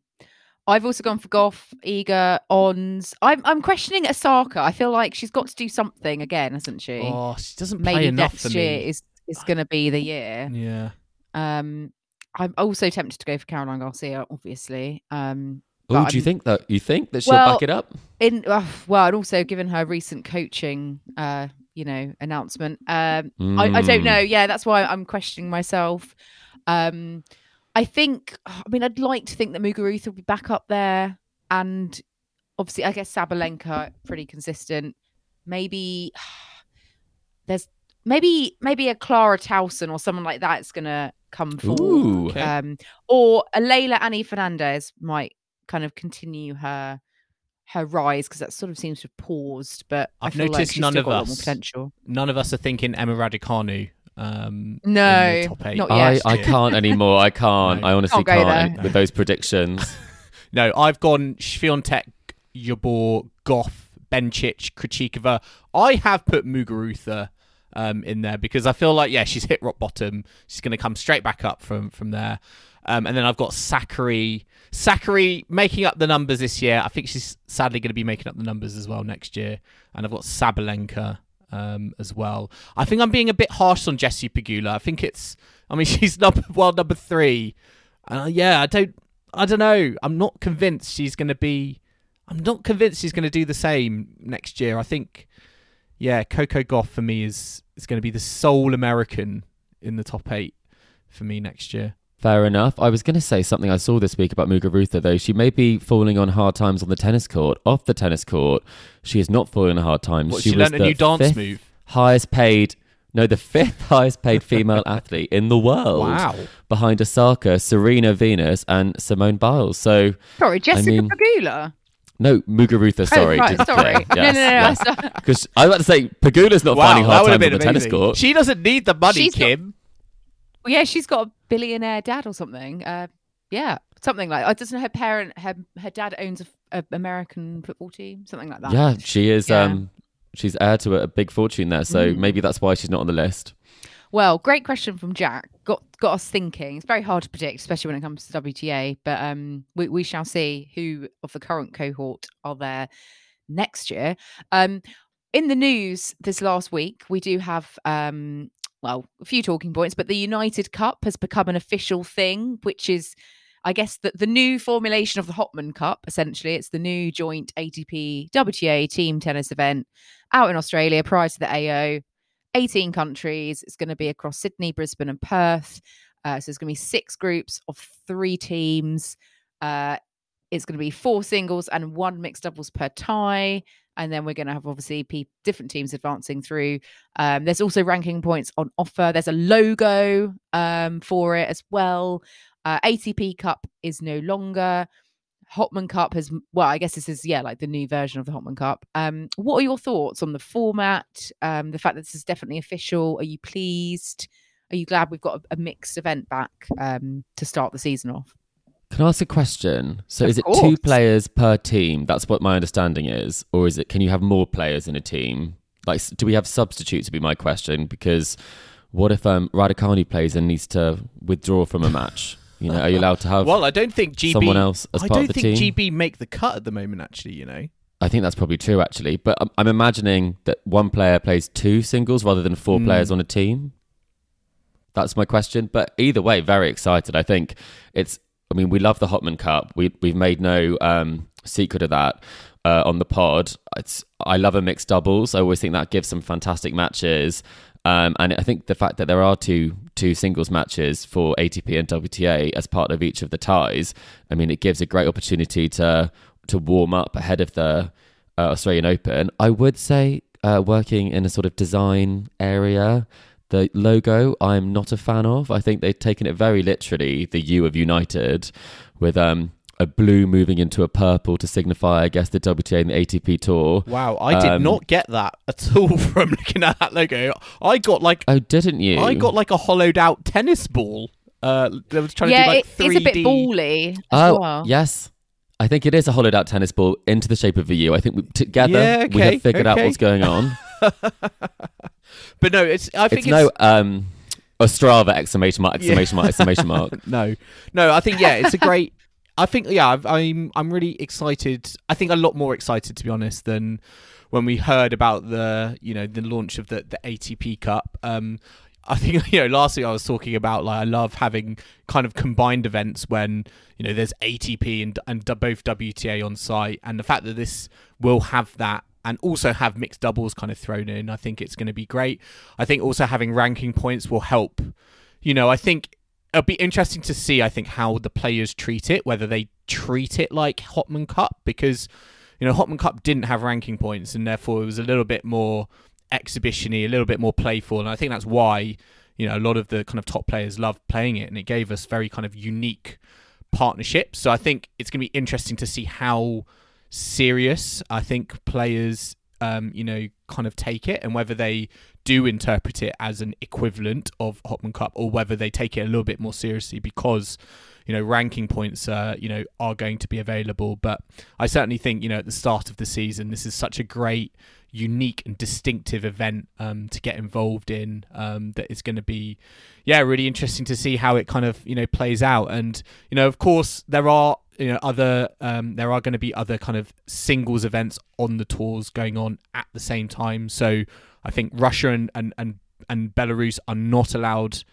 S6: I've also gone for Gauff, Iga, Ons. I'm I'm questioning Osaka. I feel like she's got to do something again, hasn't she?
S5: Oh, she doesn't play
S6: Maybe
S5: enough
S6: next
S5: for
S6: year
S5: me.
S6: is is going to be the year.
S5: yeah.
S6: Um, I'm also tempted to go for Caroline Garcia, obviously. Um,
S7: Oh, do you think that you think that she'll
S6: Well,
S7: back it up?
S6: in uh, well, and also given her recent coaching, uh, you know, announcement. Um, I, I don't
S7: Mm.
S6: know. Yeah, that's why I'm questioning myself. Um, I think. I mean, I'd like to think that Muguruza will be back up there, and obviously, I guess Sabalenka pretty consistent. Maybe there's maybe maybe a Clara Tauson or someone like that's gonna come forward.
S7: Ooh.
S5: Okay.
S6: Um, or a Leylah Annie Fernandez might kind of continue her her rise because that sort of seems to have paused. But I
S5: I've
S6: feel like
S5: noticed
S6: she's
S5: none
S6: still
S5: of
S6: got a lot more
S5: us-
S6: potential.
S5: None of us are thinking Emma Raducanu. Um, in
S6: No,
S5: the top eight.
S6: not
S7: I,
S6: yet.
S7: I can't anymore. I can't.
S5: No.
S7: I honestly
S6: Can't
S7: can't
S6: there.
S7: with those predictions.
S5: No, I've gone Swiatek, Jabeur, Gauff, Bencic, Krejcikova. I have put Muguruza um, in there because I feel like yeah, she's hit rock bottom. She's going to come straight back up from from there. Um, and then I've got Sakkari. Sakkari making up the numbers this year. I think she's sadly going to be making up the numbers as well next year. And I've got Sabalenka um, as well. I think I'm being a bit harsh on Jessie Pegula. I think it's. I mean, she's number world number three. Uh, yeah, I don't. I don't know. I'm not convinced she's going to be. I'm not convinced she's going to do the same next year. I think, yeah, Coco Gauff for me is is going to be the sole American in the top eight for me next year.
S7: Fair enough. I was going to say something I saw this week about Muguruza, though. She may be falling on hard times on the tennis court. Off the tennis court, she is not falling on hard times.
S5: What,
S7: she
S5: she
S7: was
S5: learnt a
S7: the
S5: new dance
S7: fifth
S5: move?
S7: highest paid No, the fifth highest paid female athlete in the world.
S5: Wow.
S7: Behind Osaka, Serena Venus, and Simone Biles. So,
S6: Sorry, Jessica
S7: mean-
S6: Pegula.
S7: no, Muguruza, oh, sorry.
S6: oh, right, sorry.
S7: clear.
S6: no, no, no,
S7: Yes,
S6: no.
S7: Because I was about to say, Pegula's not
S5: wow,
S7: finding hard times on the tennis court.
S5: She doesn't need the money,
S6: She's not-
S5: Kim.
S6: Well, yeah, she's got a billionaire dad or something. Uh, yeah, something like. I doesn't know. her parent her her dad owns a, a American football team, something like that.
S7: yeah, she is.
S6: Yeah.
S7: Um, she's heir to a, a big fortune there, so
S6: Mm.
S7: maybe that's why she's not on the list.
S6: Well, great question from Jack. Got got us thinking. It's very hard to predict, especially when it comes to WTA. But um, we we shall see who of the current cohort are there next year. Um, in the news this last week, we do have um, well, a few talking points, but the United Cup has become an official thing, which is. I guess the, the new formulation of the Hopman Cup, essentially. It's the new joint ATP WTA team tennis event out in Australia prior to the AO. 18 countries. It's going to be across Sydney, Brisbane, and Perth. Uh, so there's going to be six groups of three teams. Uh, it's going to be four singles and one mixed doubles per tie. And then we're going to have obviously pe- different teams advancing through. Um, there's also ranking points on offer. There's a logo um, for it as well. Uh, ATP Cup is no longer. Hopman Cup has well, I guess this is yeah, like the new version of the Hopman Cup. Um, what are your thoughts on the format? Um, the fact that this is definitely official. Are you pleased? Are you glad we've got a, a mixed event back um, to start the season off?
S7: Can I ask a question? So,
S6: Of
S7: is it
S6: course.
S7: two players per team? That's what my understanding is, or is it? Can you have more players in a team? Like, do we have substitutes? Would be my question. Because what if um, Raducanu plays and needs to withdraw from a match? You know, are you allowed to have?
S5: Well, I don't think GB.
S7: someone else as
S5: I
S7: part
S5: don't think? GB make the cut at the moment. Actually, you know.
S7: I think that's probably true, actually. But I'm, I'm imagining that one player plays two singles rather than four
S5: Hmm.
S7: players on a team. That's my question. But either way, very excited. I think it's. I mean, we love the Hopman Cup. We we've made no um, secret of that uh, on the pod. It's. I love a mixed doubles. I always think that gives some fantastic matches. Um, and I think the fact that there are two two singles matches for ATP and WTA as part of each of the ties, I mean, it gives a great opportunity to to warm up ahead of the uh, Australian Open. I would say uh, working in a sort of design area. The logo I'm not a fan of. I think they've taken it very literally, the U of United, with um, a blue moving into a purple to signify, I guess, the WTA and the ATP tour.
S5: Wow, I did
S7: Um,
S5: not get that at all from looking at that logo. I got like
S7: Oh, didn't you?
S5: I got like a hollowed out tennis ball. Uh, they was trying
S6: yeah,
S5: to do like
S6: it
S5: three
S6: is a bit
S5: D.
S6: bally. As
S7: Oh,
S6: well.
S7: yes. I think it is a hollowed out tennis ball into the shape of a U. I think we, together
S5: Yeah,
S7: we have figured out what's going on.
S5: But no, it's. I think
S7: it's,
S5: it's,
S7: no um, Ostrava exclamation mark, exclamation mark, exclamation mark.
S5: no, no. I think yeah, it's a great. I think yeah, I've, I'm I'm really excited. I think a lot more excited to be honest than when we heard about the you know the launch of the the ATP Cup. Um, I think you know last week I was talking about like I love having kind of combined events when you know there's ATP and and both WTA on site, and the fact that this will have that and also have mixed doubles kind of thrown in. I think it's going to be great. I think also having ranking points will help. You know, I think it'll be interesting to see. I think how the players treat it, whether they treat it like Hopman Cup, because you know Hopman Cup didn't have ranking points, and therefore it was a little bit more exhibitiony, a little bit more playful, and I think that's why you know a lot of the kind of top players loved playing it, and it gave us very kind of unique partnerships. So I think it's going to be interesting to see how serious I think players, um, you know, kind of take it, and whether they do interpret it as an equivalent of Hopman Cup, or whether they take it a little bit more seriously because you know ranking points, uh, you know, are going to be available. But I certainly think you know at the start of the season, this is such a great unique and distinctive event um, to get involved in um, that is going to be yeah really interesting to see how it kind of you know plays out and you know of course there are you know other um, there are going to be other kind of singles events on the tours going on at the same time so i think russia and and and, and belarus are not allowed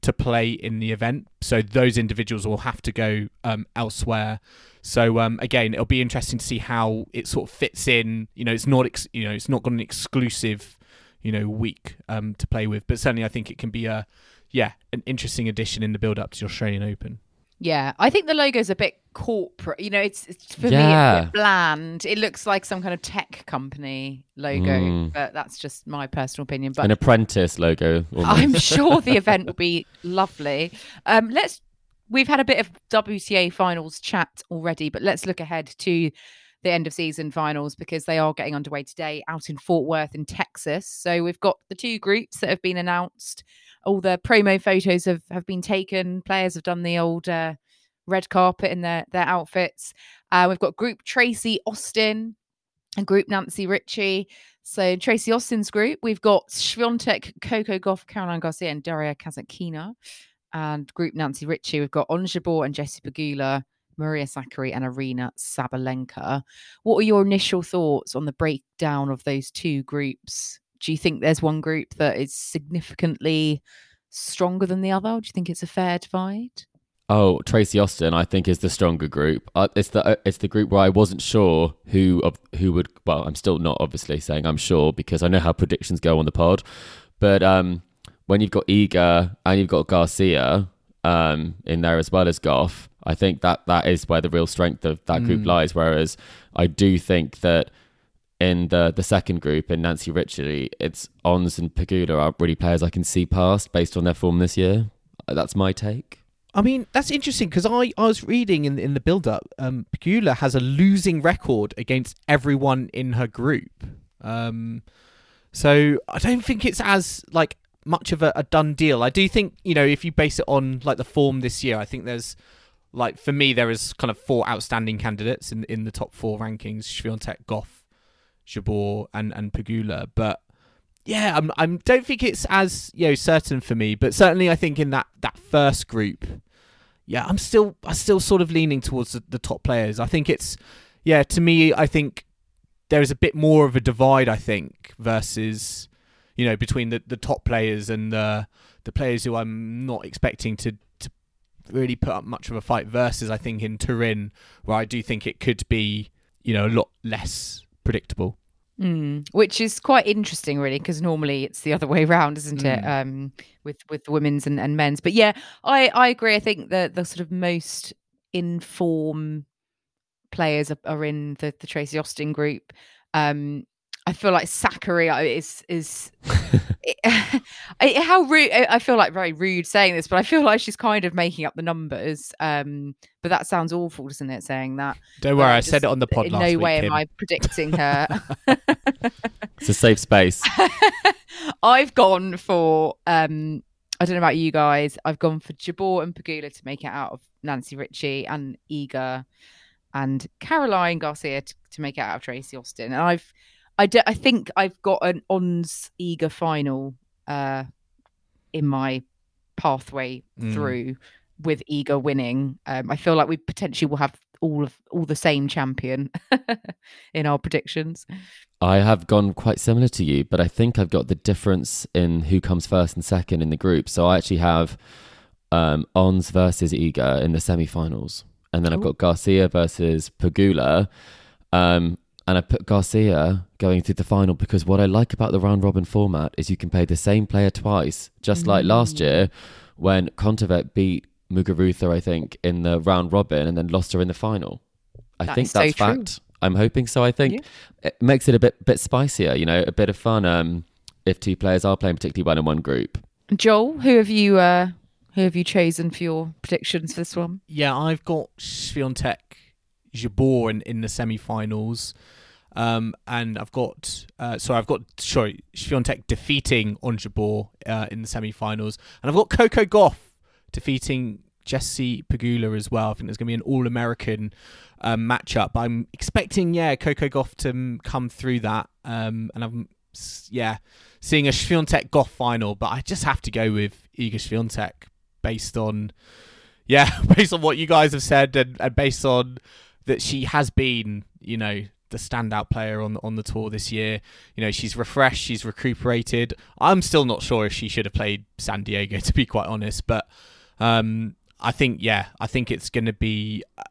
S5: to play in the event so those individuals will have to go um, elsewhere so um, again, it'll be interesting to see how it sort of fits in. You know, it's not ex- you know it's not got an exclusive you know week um, to play with, but certainly I think it can be a yeah an interesting addition in the build up to the Australian Open.
S6: Yeah, I think the logo's a bit corporate. You know, it's, it's for me it's a bit bland. It looks like some kind of tech company logo,
S7: Mm.
S6: but that's just my personal opinion. But
S7: An apprentice logo. almost.
S6: I'm sure the event will be lovely. Um, let's. We've had a bit of WTA finals chat already, but let's look ahead to the end of season finals because they are getting underway today out in Fort Worth in Texas. So we've got the two groups that have been announced. All the promo photos have, have been taken. Players have done the old uh, red carpet in their their outfits. Uh, we've got Group Tracy Austin and Group Nancy Richey. So Tracy Austin's group, we've got Swiatek, Coco Gauff, Caroline Garcia, and Daria Kasatkina. And Group Nancy Richey, we've got On Jabeur and Jessie Pegula, Maria Sakkari, and Aryna Sabalenka. What are your initial thoughts on the breakdown of those two groups? Do you think there's one group that is significantly stronger than the other? Or do you think it's a fair divide?
S7: Oh, Tracy Austin, I think is the stronger group. Uh, it's the uh, it's the group where I wasn't sure who of who would. Well, I'm still not obviously saying I'm sure because I know how predictions go on the pod. But um, when you've got Iga and you've got Garcia um, in there as well as Gauff, I think that that is where the real strength of that group lies. Whereas I do think that in the the second group in Nancy Richey, it's Ons and Pegula are really players I can see past based on their form this year. Uh, That's my take.
S5: I mean, that's interesting because I, I was reading in in the build up, um, Pegula has a losing record against everyone in her group. Um, so I don't think it's as like much of a, a done deal. I do think you know if you base it on like the form this year, I think there's like for me there is kind of four outstanding candidates in in the top four rankings: Swiatek, Gauff, Jabeur, and and Pegula. But yeah, I'm I'm don't think it's as you know certain for me, but certainly I think in that that first group, yeah, I'm still I'm still sort of leaning towards the, the top players. I think it's yeah, to me I think there is a bit more of a divide I think versus you know between the, the top players and the the players who I'm not expecting to to really put up much of a fight versus I think in Turin where I do think it could be you know a lot less predictable.
S6: Mm, which is quite interesting, really, because normally it's the other way around, isn't it? Um, with with women's and, and men's. But yeah, I I agree. I think the the sort of most inform players are, are in the the Tracy Austin group. Um, I feel like Sakkari is is I- how rude. I feel like very rude saying this, but I feel like she's kind of making up the numbers. Um, but that sounds awful, doesn't it? Saying that.
S5: Don't worry,
S6: I
S5: I said it on the pod
S6: In no
S5: week.
S6: way am I predicting her.
S7: It's a safe space.
S6: I've gone for um I don't know about you guys. I've gone for Jabeur and Pegula to make it out of Nancy Richey and Iga and Caroline Garcia to, to make it out of Tracy Austin. And I've I, do, I think I've got an Ons Iga final uh in my pathway
S5: Mm.
S6: through with Iga winning. Um, I feel like we potentially will have all of all the same champion in our predictions.
S7: I have gone quite similar to you, but I think I've got the difference in who comes first and second in the group. So I actually have um, Ons versus Iga in the semi-finals, and then I've got Garcia versus Pegula, um, and I put Garcia going through the final because what I like about the round robin format is you can play the same player twice, just like last year when Kontaveit beat Muguruza, I think, in the round robin and then lost her in the final. I
S6: That
S7: think
S6: is so
S7: that's
S6: true.
S7: fact. I'm hoping so. I think it makes it a bit bit spicier, you know, a bit of fun. Um, if two players are playing particularly well in one group,
S6: Joel, who have you uh who have you chosen for your predictions for this one?
S5: Yeah, I've got Swiatek Jabeur in, in the semi-finals. Um, and I've got uh, sorry, I've got sorry, Swiatek defeating Ons Jabeur uh, in the semi-finals, and I've got Coco Gauff defeating Jessie Pegula as well. I think there's going to be an all-American um, matchup. I'm expecting, yeah, Coco Gauff to um, come through that, um, and I'm yeah seeing a Swiatek Gauff final, but I just have to go with Iga Swiatek based on yeah, based on what you guys have said and, and based on that she has been, you know, the standout player on on the tour this year. You know, she's refreshed, she's recuperated. I'm still not sure if she should have played San Diego, to be quite honest, but um, I think yeah, I think it's going to be. Uh,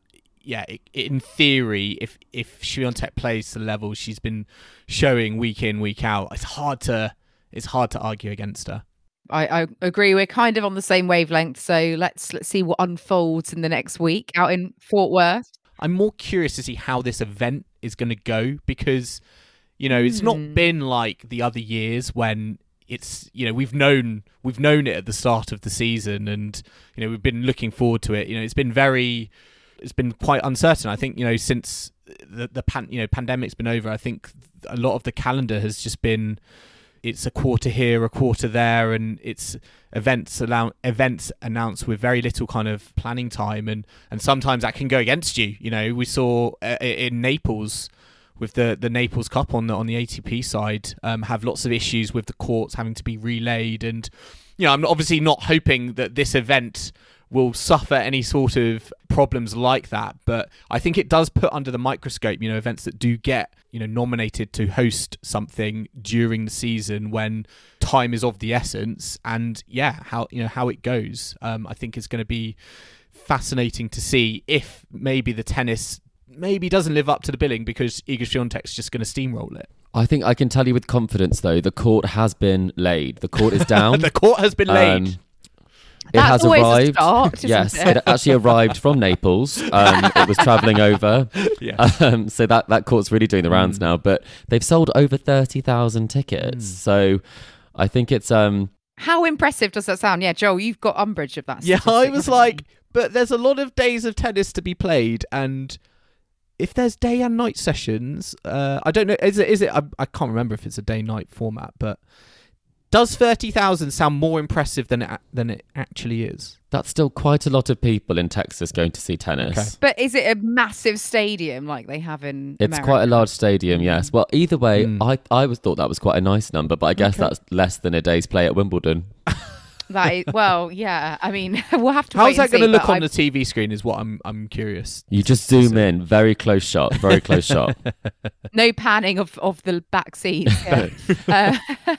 S5: yeah, i in theory, if if Swiatek plays the level she's been showing week in week out, it's hard to it's hard to argue against her.
S6: I, I agree. We're kind of on the same wavelength. So let's let's see what unfolds in the next week out in Fort Worth.
S5: I'm more curious to see how this event is going to go because, you know, it's not hmm. been like the other years when it's you know we've known we've known it at the start of the season and you know we've been looking forward to it. You know, it's been very it's been quite uncertain. I think you know since the the pan, you know pandemic's been over, I think a lot of the calendar has just been it's a quarter here, a quarter there, and it's events allow events announced with very little kind of planning time, and and sometimes that can go against you. You know, we saw uh, in Naples with the the Naples Cup on the on the ATP side um, have lots of issues with the courts having to be relayed, and you know, I'm obviously not hoping that this event will suffer any sort of problems like that but i think it does put under the microscope you know events that do get you know nominated to host something during the season when time is of the essence and yeah how you know how it goes um, i think it's going to be fascinating to see if maybe the tennis maybe doesn't live up to the billing because Iga Swiatek's just going to steamroll it
S7: I think I can tell you with confidence, though, the court has been laid. The court is down.
S5: the court has been laid
S7: Um, it
S6: That's
S7: has
S6: always a
S7: arrived.
S6: start,
S7: yes,
S6: it?
S7: it actually arrived from Naples. Um, it was travelling over,
S5: yeah
S7: um, so that that court's really doing the rounds
S5: Mm.
S7: now. But they've sold over thirty thousand tickets,
S5: Mm.
S7: so I think it's um
S6: How impressive does that sound? Yeah, Joel, you've got umbrage of that.
S5: Yeah, I was like, but there's a lot of days of tennis to be played, and if there's day and night sessions, uh, I don't know. Is it? Is it? I, I can't remember if it's a day night format, but does thirty thousand sound more impressive than it than it actually is?
S7: that's still quite a lot of people in Texas going to see tennis.
S5: Okay.
S6: But is it a massive stadium like they have in?
S7: It's
S6: America?
S7: quite a large stadium, yes. Well, either way,
S5: Mm.
S7: I I was thought that was quite a nice number, but I guess
S5: Okay.
S7: that's less than a day's play at Wimbledon.
S6: That is, well, yeah. I mean, we'll have to.
S5: How's
S6: wait
S5: that going to look on
S6: I-
S5: the TV screen? Is what I'm I'm curious.
S7: You just zoom in, very close shot, very close shot.
S6: no panning of, of the back seat. yeah. uh,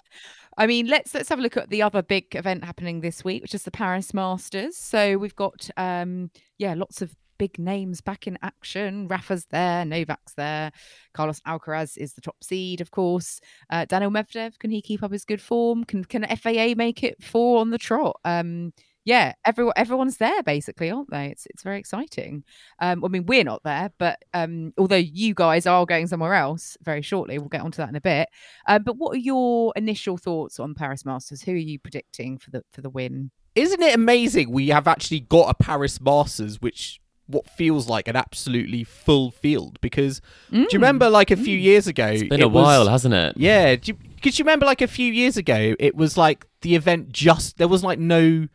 S6: I mean, let's let's have a look at the other big event happening this week, which is the Paris Masters. So we've got um yeah, lots of big names back in action. Rafa's there, Novak's there, Carlos Alcaraz is the top seed, of course. Uh, Daniel Medvedev, can he keep up his good form? Can can FAA make it four on the trot? Um, yeah, everyone everyone's there basically, aren't they? It's it's very exciting. Um, I mean, we're not there, but um, although you guys are going somewhere else very shortly, we'll get onto that in a bit. Um, but what are your initial thoughts on Paris Masters? Who are you predicting for the for the win?
S5: Isn't it amazing? We have actually got a Paris Masters, which what feels like an absolutely full field. Because do you remember, like a few years ago,
S7: It's been
S5: it
S7: a
S5: was-
S7: while, hasn't it?
S5: Yeah, because you, remember, like a few years ago, it was like the event just there was like no.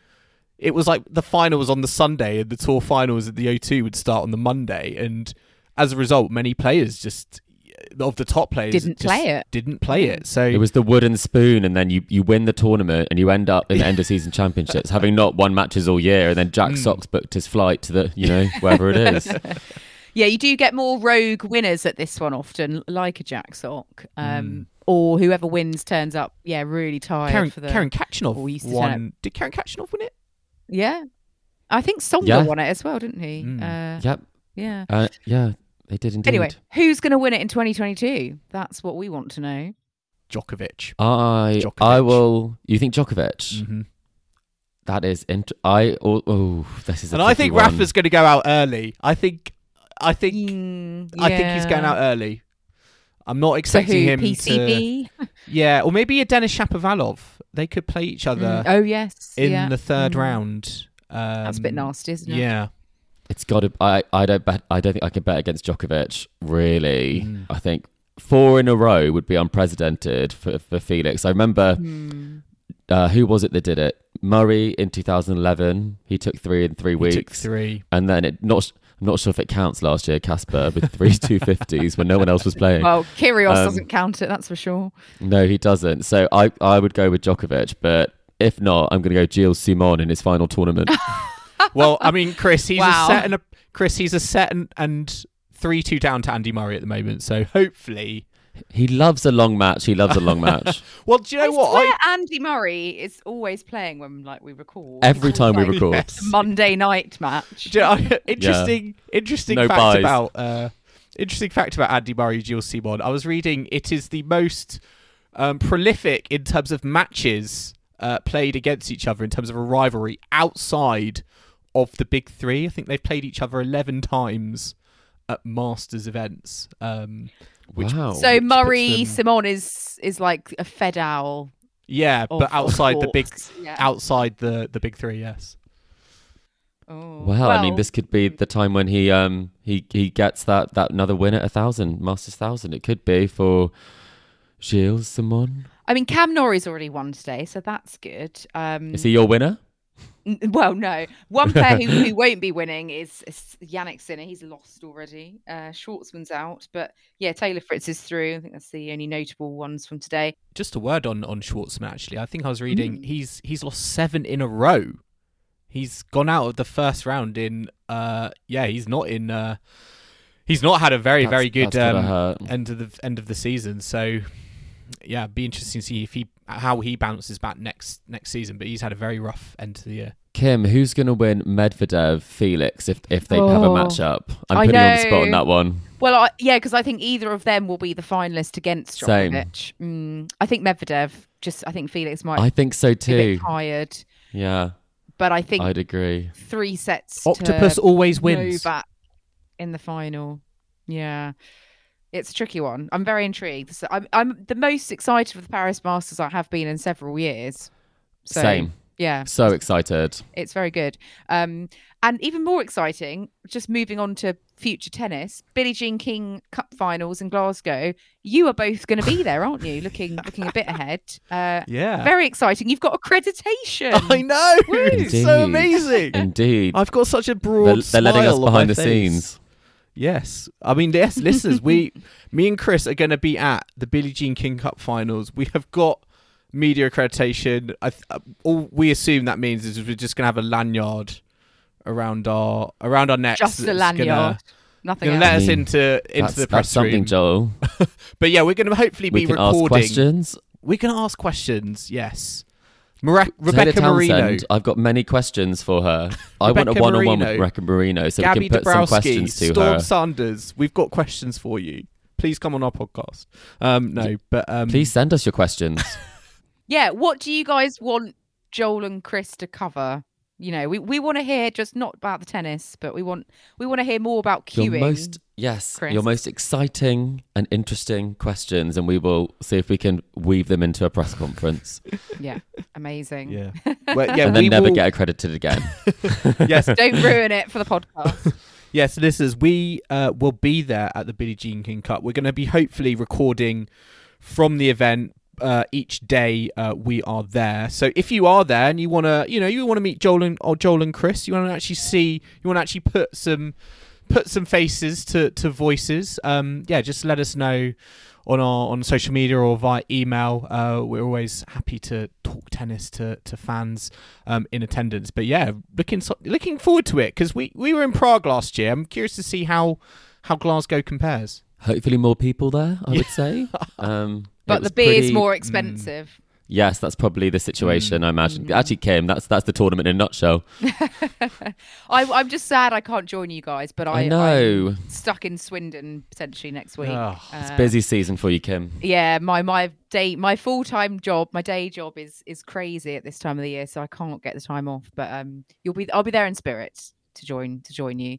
S5: It was like the final was on the Sunday and the tour finals at the O2 would start on the Monday, and as a result, many players just of the top players
S6: Didn't
S5: just
S6: play it.
S5: Didn't play it. So
S7: It was the wooden spoon, and then you, you win the tournament, and you end up in the end of season championships, having not won matches all year, and then Jack
S5: Mm.
S7: Sox booked his flight to the you know wherever it is.
S6: Yeah, you do get more rogue winners at this one often, like a Jack Sock, um,
S5: Mm.
S6: or whoever wins turns up. Yeah, really tired
S5: Karen,
S6: for the.
S5: Karen Khachanov
S6: or used to turn up-
S5: won. Did Karen Khachanov win it?
S6: Yeah, I think Tsonga
S7: Yeah.
S6: won it as well, didn't he?
S5: Mm.
S6: Uh,
S7: yep,
S6: Yeah.
S7: uh, yeah, they did indeed.
S6: Anyway, who's going to win it in 2022? That's what we want to know.
S5: Djokovic.
S7: I
S5: Djokovic.
S7: I will. You think Djokovic?
S5: hmm
S7: That is int- I oh, oh this is
S5: And I think
S7: one.
S5: Rafa's going to go out early. I think, I think,
S6: Mm,
S5: I think he's going out early. I'm not
S6: So
S5: expecting
S6: who?
S5: him to.
S6: PCB?
S5: Yeah, or maybe a Denis Shapovalov. They could play each other
S6: Mm, Oh yes.
S5: in
S6: yeah.
S5: the third
S6: Mm.
S5: round. Um,
S6: That's a bit nasty, isn't it?
S5: Yeah.
S7: It's got to. I I don't bet. I don't think I can bet against Djokovic. Really,
S5: Mm.
S7: I think four in a row would be unprecedented for for Felix. I remember
S6: Hmm.
S7: uh, who was it that did it? Murray in 2011. He took three in three
S5: He
S7: weeks,
S5: took three.
S7: and then it not. I'm not sure if it counts last year, Casper, with three 250s when no one else was playing.
S6: Well, Kyrgios
S7: Um,
S6: doesn't count it, that's for sure.
S7: No, he doesn't. So I, I would go with Djokovic, but if not, I'm going to go Gilles Simon in his final tournament.
S5: Well, I mean, Chris, he's
S6: Wow.
S5: a set and a Chris, he's a set and, and three two down to Andy Murray at the moment. So hopefully,
S7: he loves a long match. He loves a long match.
S5: well, do you know
S6: I
S5: what?
S6: swear
S5: I,
S6: Andy Murray is always playing when like we record.
S7: Every
S6: It's
S7: time we record.
S5: Yes.
S6: Monday night match.
S5: do you know, interesting, interesting
S7: No
S5: fact
S7: buys.
S5: about uh, interesting fact about Andy Murray, Gilles Simon. I was reading it is the most um, prolific in terms of matches uh, played against each other in terms of a rivalry outside of the big three. I think they've played each other 11 times at Masters events. Um, which,
S7: Wow.
S6: So
S5: which
S6: Murray
S5: them-
S6: Simon is is like a fed owl.
S5: yeah, but outside the big.
S6: Yeah.
S5: outside the the big three, yes.
S6: Oh.
S7: Well, I mean, this could be the time when he um he he gets that that another win at a thousand Masters thousand. It could be for Gilles Simon.
S6: I mean, Cam Norrie's already won today, so that's good. Um,
S7: Is he your winner?
S6: N- well, no. One player who, who won't be winning is, is Jannik Sinner. He's lost already. Uh, Schwartzman's out, but yeah, Taylor Fritz is through. I think that's the only notable ones from today.
S5: Just a word on on Schwartzman. Actually, I think I was reading
S6: Mm.
S5: he's he's lost seven in a row. He's gone out of the first round in. uh Yeah, he's not in. uh He's not had a very
S7: That's-
S5: very good um, end of the end of the season. So yeah, be interesting to see if he how he bounces back next next season. But he's had a very rough end to the year.
S7: Kim, who's going to win Medvedev Felix if if they have a
S6: Oh,
S7: matchup? I'm
S6: I
S7: putting you on the spot on that one.
S6: Well, I, yeah, because I think either of them will be the finalist against
S7: Same.
S6: Djokovic. Mm, I think Medvedev. Just I think Felix might
S7: I think so
S6: be a
S7: too.
S6: bit tired,
S7: Yeah,
S6: but I think
S7: I'd agree.
S6: three sets.
S5: Octopus
S6: to
S5: always wins.
S6: Novak in the final. Yeah. It's a tricky one. I'm very intrigued. So I'm I'm the most excited for the Paris Masters I have been in several years. So,
S7: Same.
S6: Yeah,
S7: So excited.
S6: it's very good. Um, and even more exciting, just moving on to future tennis, Billie Jean King Cup finals in Glasgow. You are both going to be there, aren't you? Looking looking a bit ahead. Uh,
S5: Yeah,
S6: very exciting. You've got accreditation.
S5: I know.
S6: Woo.
S5: It's so amazing.
S7: Indeed.
S5: I've got such a broad.
S7: They're, they're letting us behind the
S5: face.
S7: scenes.
S5: Yes, I mean, yes, listeners, we, me and Chris are going to be at the Billie Jean King Cup finals. We have got media accreditation. I th- uh, all we assume that means is we're just going to have a lanyard around our around our necks.
S6: Just a lanyard.
S5: Gonna,
S6: Nothing
S5: gonna
S6: else.
S5: let us
S7: I mean,
S5: into into
S7: That's,
S5: the
S7: that's
S5: press
S7: something,
S5: room.
S7: Joel.
S5: But yeah, we're going to hopefully
S7: We
S5: be
S7: can ask
S5: recording.
S7: questions.
S5: We can ask questions. Yes, Mara-
S7: Taylor
S5: Rebecca Marino,
S7: Townsend, I've got many questions for her. I want a one-on-one with Rebecca Marino, so
S5: Gabby
S7: we can put some
S5: Dabrowski,
S7: questions to
S5: Storm
S7: her.
S5: Sanders. We've got questions for you. Please come on our podcast. Um, no, but um,
S7: Please send us your questions.
S6: Yeah, what do you guys want Joel and Chris to cover? You know, we, we want to hear just not about the tennis, but we want we want to hear more about queuing.
S7: your most yes,
S6: Chris.
S7: your most exciting and interesting questions, and we will see if we can weave them into a press conference,
S6: Yeah, amazing.
S5: Yeah. Well, yeah,
S7: and then
S5: we
S7: never
S5: will-
S7: get accredited again.
S5: yes,
S6: Don't ruin it for the podcast.
S5: yes, listeners, we uh, will be there at the Billie Jean King Cup. We're going to be hopefully recording from the event uh, each day. Uh, we are there. So if you are there and you want to, you know, you want to meet Joel and or Joel and Chris, you want to actually see, you want to actually put some put some faces to to voices. Um, yeah, just let us know on our on social media or via email. Uh, we're always happy to talk tennis to to fans um, in attendance. But yeah, looking so, looking forward to it because we we were in Prague last year. I'm curious to see how how Glasgow compares.
S7: Hopefully, more people there. I would say. Um,
S6: But the beer's
S7: pretty-
S6: more expensive.
S7: Yes, that's probably the situation.
S5: Mm.
S7: I imagine. Actually, Kim, that's that's the tournament in a nutshell.
S6: I, I'm just sad I can't join you guys, but I,
S7: I know.
S6: I'm stuck in Swindon potentially next week.
S5: Ugh,
S7: It's
S6: Uh,
S7: busy season for you, Kim.
S6: Yeah, my my day my full time job, my day job is is crazy at this time of the year, so I can't get the time off. But um, you'll be I'll be there in spirit to join to join you.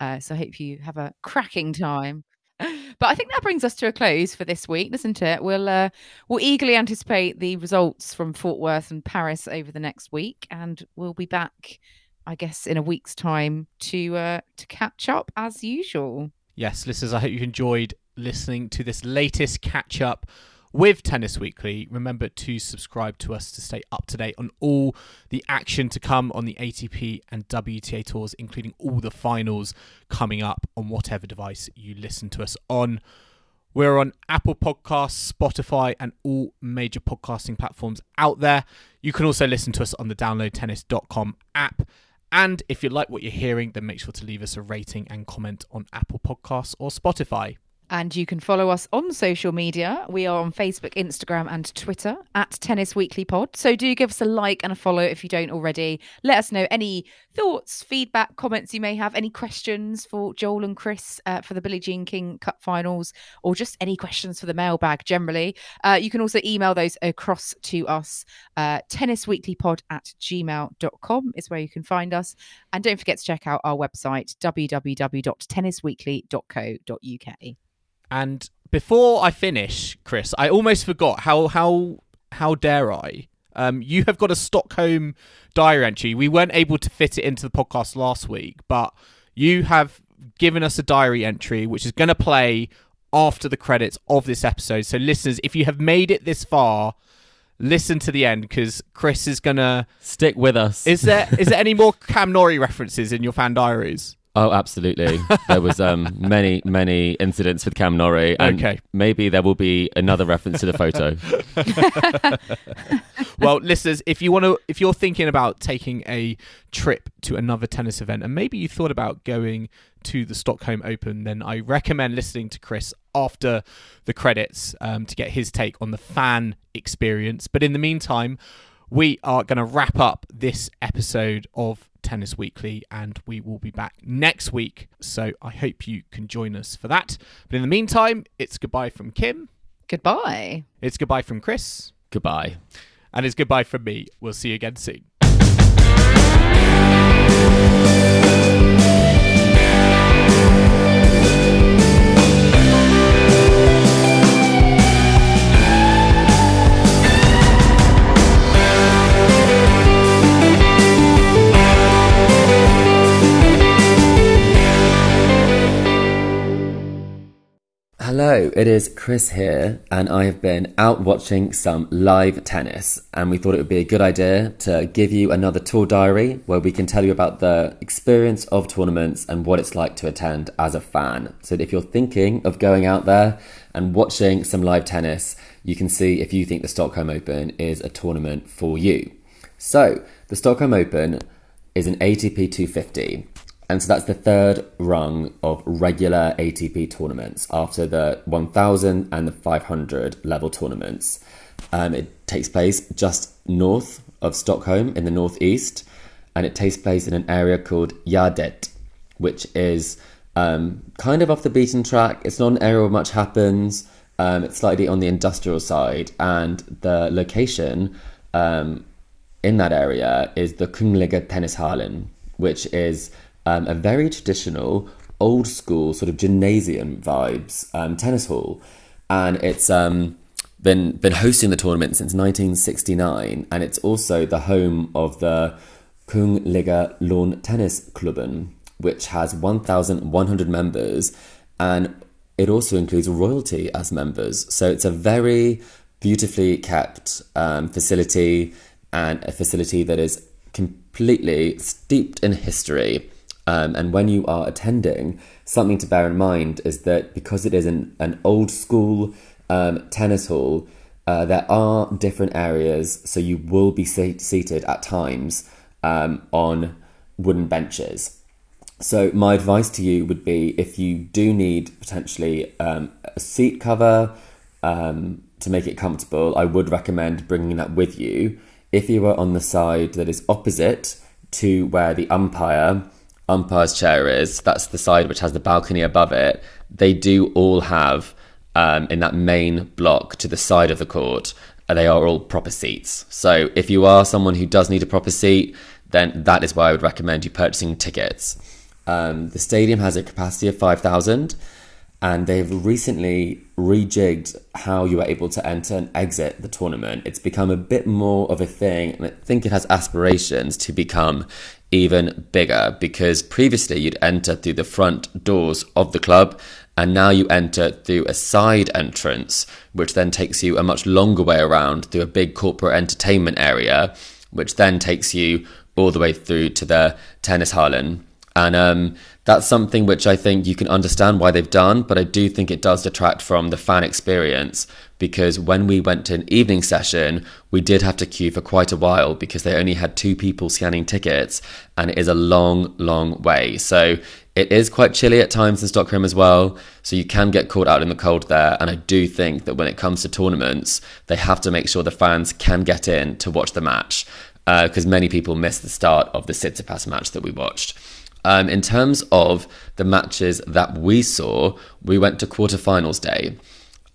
S6: Uh, so I hope you have a cracking time. But I think that brings us to a close for this week, doesn't it? We'll uh, we'll eagerly anticipate the results from Fort Worth and Paris over the next week, and we'll be back, I guess, in a week's time to uh, to catch up as usual.
S5: Yes, listeners, I hope you enjoyed listening to this latest catch up with Tennis Weekly. Remember to subscribe to us to stay up to date on all the action to come on the ATP and WTA tours, including all the finals coming up on whatever device you listen to us on. We're on Apple Podcasts, Spotify, and all major podcasting platforms out there. You can also listen to us on the downloadtennis.com app. And if you like what you're hearing, then make sure to leave us a rating and comment on Apple Podcasts or Spotify.
S6: And you can follow us on social media. We are on Facebook, Instagram, and Twitter at Tennis Weekly Pod. So do give us a like and a follow if you don't already. Let us know any thoughts, feedback, comments you may have, any questions for Joel and Chris uh, for the Billie Jean King Cup finals, or just any questions for the mailbag generally. Uh, you can also email those across to us. Uh, tennisweeklypod at gmail.com is where you can find us. And don't forget to check out our website, www.tennisweekly.co.uk.
S5: And before I finish, Chris, I almost forgot how how how dare I? Um, you have got a Stockholm diary entry. We weren't able to fit it into the podcast last week, but you have given us a diary entry which is going to play after the credits of this episode. So, listeners, if you have made it this far, listen to the end because Chris is going to
S7: stick with us.
S5: Is there is there any more Cam Norrie references in your fan diaries?
S7: Oh, absolutely. There was um, many, many incidents with Cam Norrie, and
S5: Okay.
S7: maybe there will be another reference to the photo.
S5: well, listeners, if you want to, if you're thinking about taking a trip to another tennis event, and maybe you thought about going to the Stockholm Open, then I recommend listening to Chris after the credits um, to get his take on the fan experience. But in the meantime, we are going to wrap up this episode of Tennis Weekly, and we will be back next week. So I hope you can join us for that. But in the meantime, it's goodbye from Kim.
S6: Goodbye.
S5: It's goodbye from Chris.
S7: Goodbye.
S5: And it's goodbye from me. We'll see you again soon.
S7: Hello, it is Chris here, and I have been out watching some live tennis. And we thought it would be a good idea to give you another tour diary where we can tell you about the experience of tournaments and what it's like to attend as a fan. So if you're thinking of going out there and watching some live tennis, you can see if you think the Stockholm Open is a tournament for you. So, the Stockholm Open is an ATP 250. And so that's the third rung of regular ATP tournaments after the 1000 and the 500 level tournaments. Um, it takes place just north of Stockholm in the northeast, and it takes place in an area called Gärdet, which is um, kind of off the beaten track. It's not an area where much happens. Um, it's slightly on the industrial side, and the location um, in that area is the Kungliga Tennishallen, which is um, a very traditional, old school sort of gymnasium vibes um, tennis hall, and it's um, been been hosting the tournament since 1969, and it's also the home of the Kungliga Lawn Tennis Klubben, which has 1,100 members, and it also includes royalty as members. So it's a very beautifully kept um, facility and a facility that is completely steeped in history. Um, and when you are attending, something to bear in mind is that because it is an, an old school um, tennis hall, uh, there are different areas, so you will be seat- seated at times um, on wooden benches. So, my advice to you would be if you do need potentially um, a seat cover um, to make it comfortable, I would recommend bringing that with you. If you are on the side that is opposite to where the umpire umpire's chair is, that's the side which has the balcony above it, they do all have um, in that main block to the side of the court, uh, they are all proper seats. So if you are someone who does need a proper seat, then that is why I would recommend you purchasing tickets. Um, the stadium has a capacity of 5,000 and they've recently rejigged how you are able to enter and exit the tournament. It's become a bit more of a thing, and I think it has aspirations to become even bigger because previously you'd enter through the front doors of the club, and now you enter through a side entrance, which then takes you a much longer way around through a big corporate entertainment area, which then takes you all the way through to the Tennishallen. And um, that's something which I think you can understand why they've done, but I do think it does detract from the fan experience because when we went to an evening session, we did have to queue for quite a while because they only had two people scanning tickets and it is a long, long way. So It is quite chilly at times in Stockholm as well, so you can get caught out in the cold there. And I do think that when it comes to tournaments, they have to make sure the fans can get in to watch the match because uh, many people missed the start of the Tsitsipas match that we watched. Um, in terms of the matches that we saw, we went to quarterfinals day.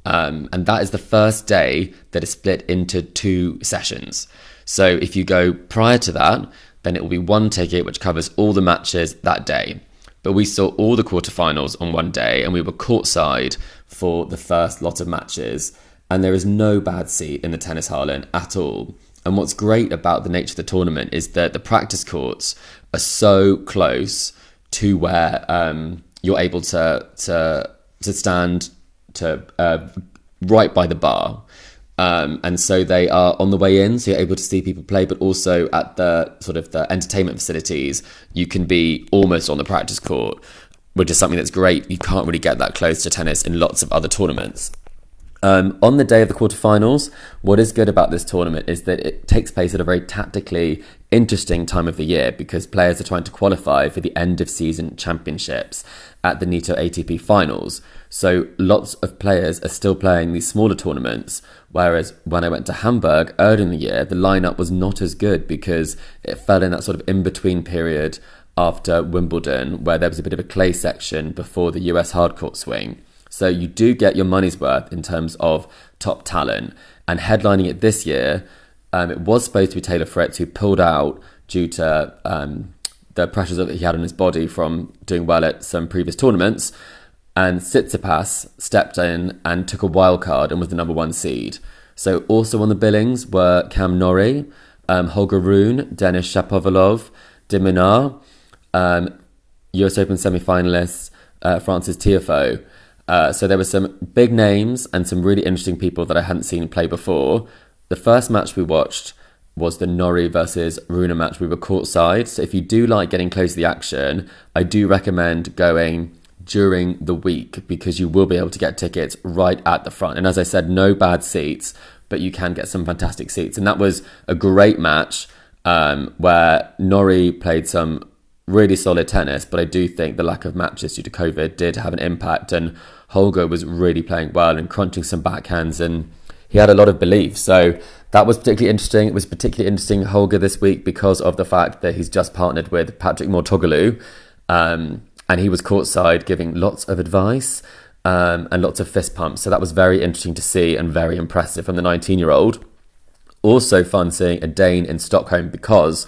S7: Um, and that is the first day that is split into two sessions. So if you go prior to that, then it will be one ticket which covers all the matches that day. But we saw all the quarterfinals on one day and we were courtside for the first lot of matches. And there is no bad seat in the Tennishallen at all. And what's great about the nature of the tournament is that the practice courts are so close to where um, you're able to to to stand to uh, right by the bar. Um, and so they are on the way in, so you're able to see people play, but also at the sort of the entertainment facilities, you can be almost on the practice court, which is something that's great. You can't really get that close to tennis in lots of other tournaments. Um, on the day of the quarterfinals, what is good about this tournament is that it takes place at a very tactically interesting time of the year because players are trying to qualify for the end of season championships at the Nitto ATP finals. So lots of players are still playing these smaller tournaments. Whereas when I went to Hamburg early in the year, the lineup was not as good because it fell in that sort of in between period after Wimbledon, where there was a bit of a clay section before the US hardcourt swing. So you do get your money's worth in terms of top talent. And headlining it this year, um, it was supposed to be Taylor Fritz who pulled out due to um, the pressures that he had on his body from doing well at some previous tournaments. And Tsitsipas stepped in and took a wild card and was the number one seed. So also on the billings were Cam Norrie, um, Holger Rune, Denis Shapovalov, de Minaur, um, US Open semi-finalists uh, Frances Tiafoe. Uh, so there were some big names and some really interesting people that I hadn't seen play before. The first match we watched was the Norrie versus Rune match. We were courtside. So if you do like getting close to the action, I do recommend going during the week because you will be able to get tickets right at the front. And as I said, no bad seats, but you can get some fantastic seats. And that was a great match um, where Norrie played some really solid tennis, but I do think the lack of matches due to COVID did have an impact. And Holger was really playing well and crunching some backhands, and he had a lot of belief. So that was particularly interesting. It was particularly interesting Holger this week because of the fact that he's just partnered with Patrick Mouratoglou, um, and he was courtside giving lots of advice. Um, and lots of fist pumps. So that was very interesting to see and very impressive from the 19 year old. Also, fun seeing a Dane in Stockholm because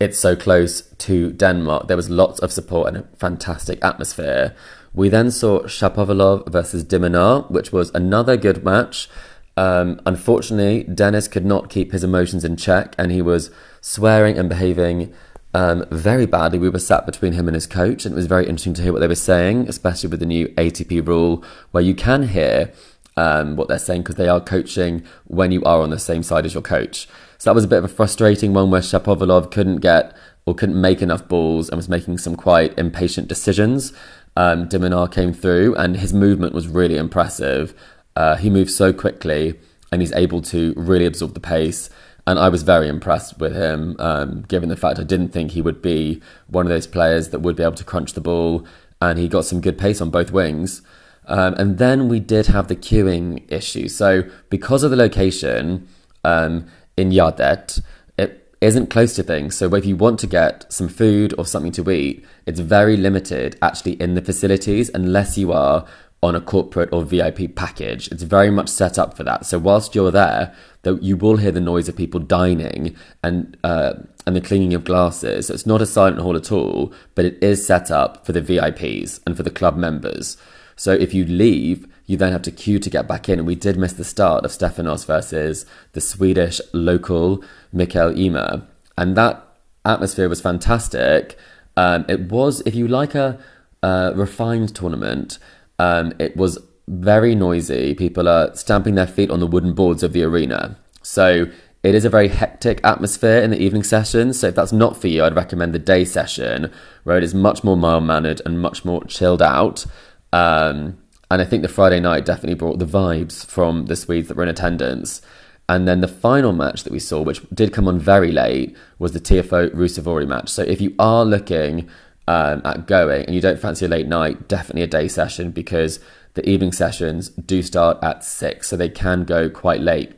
S7: it's so close to Denmark. There was lots of support and a fantastic atmosphere. We then saw Shapovalov versus de Minaur, which was another good match. Um, unfortunately, Denis could not keep his emotions in check and he was swearing and behaving um, very badly. We were sat between him and his coach, and it was very interesting to hear what they were saying, especially with the new ATP rule where you can hear um, what they're saying because they are coaching when you are on the same side as your coach. So that was a bit of a frustrating one where Shapovalov couldn't get or couldn't make enough balls and was making some quite impatient decisions um, de Minaur came through, and his movement was really impressive. Uh, he moves so quickly, and he's able to really absorb the pace. And I was very impressed with him, um, given the fact I didn't think he would be one of those players that would be able to crunch the ball. And he got some good pace on both wings. Um, and then we did have the queuing issue. So, because of the location um, in Gärdet, it isn't close to things. So if you want to get some food or something to eat, it's very limited actually in the facilities unless you are on a corporate or VIP package. It's very much set up for that. So whilst you're there, you will hear the noise of people dining and uh, and the cleaning of glasses. So it's not a silent hall at all, but it is set up for the VIPs and for the club members. So if you leave, you then have to queue to get back in. And we did miss the start of Stefanos versus the Swedish local Mikael Ymer. And that atmosphere was fantastic. Um, it was, if you like a, a refined tournament, um, it was very noisy. People are stamping their feet on the wooden boards of the arena. So it is a very hectic atmosphere in the evening sessions. So if that's not for you, I'd recommend the day session where it is much more mild mannered and much more chilled out. Um, and I think the Friday night definitely brought the vibes from the Swedes that were in attendance. And then the final match that we saw, which did come on very late, was the Tiafoe Ruusuvuori match. So if you are looking um, at going and you don't fancy a late night, definitely a day session because the evening sessions do start at six, so they can go quite late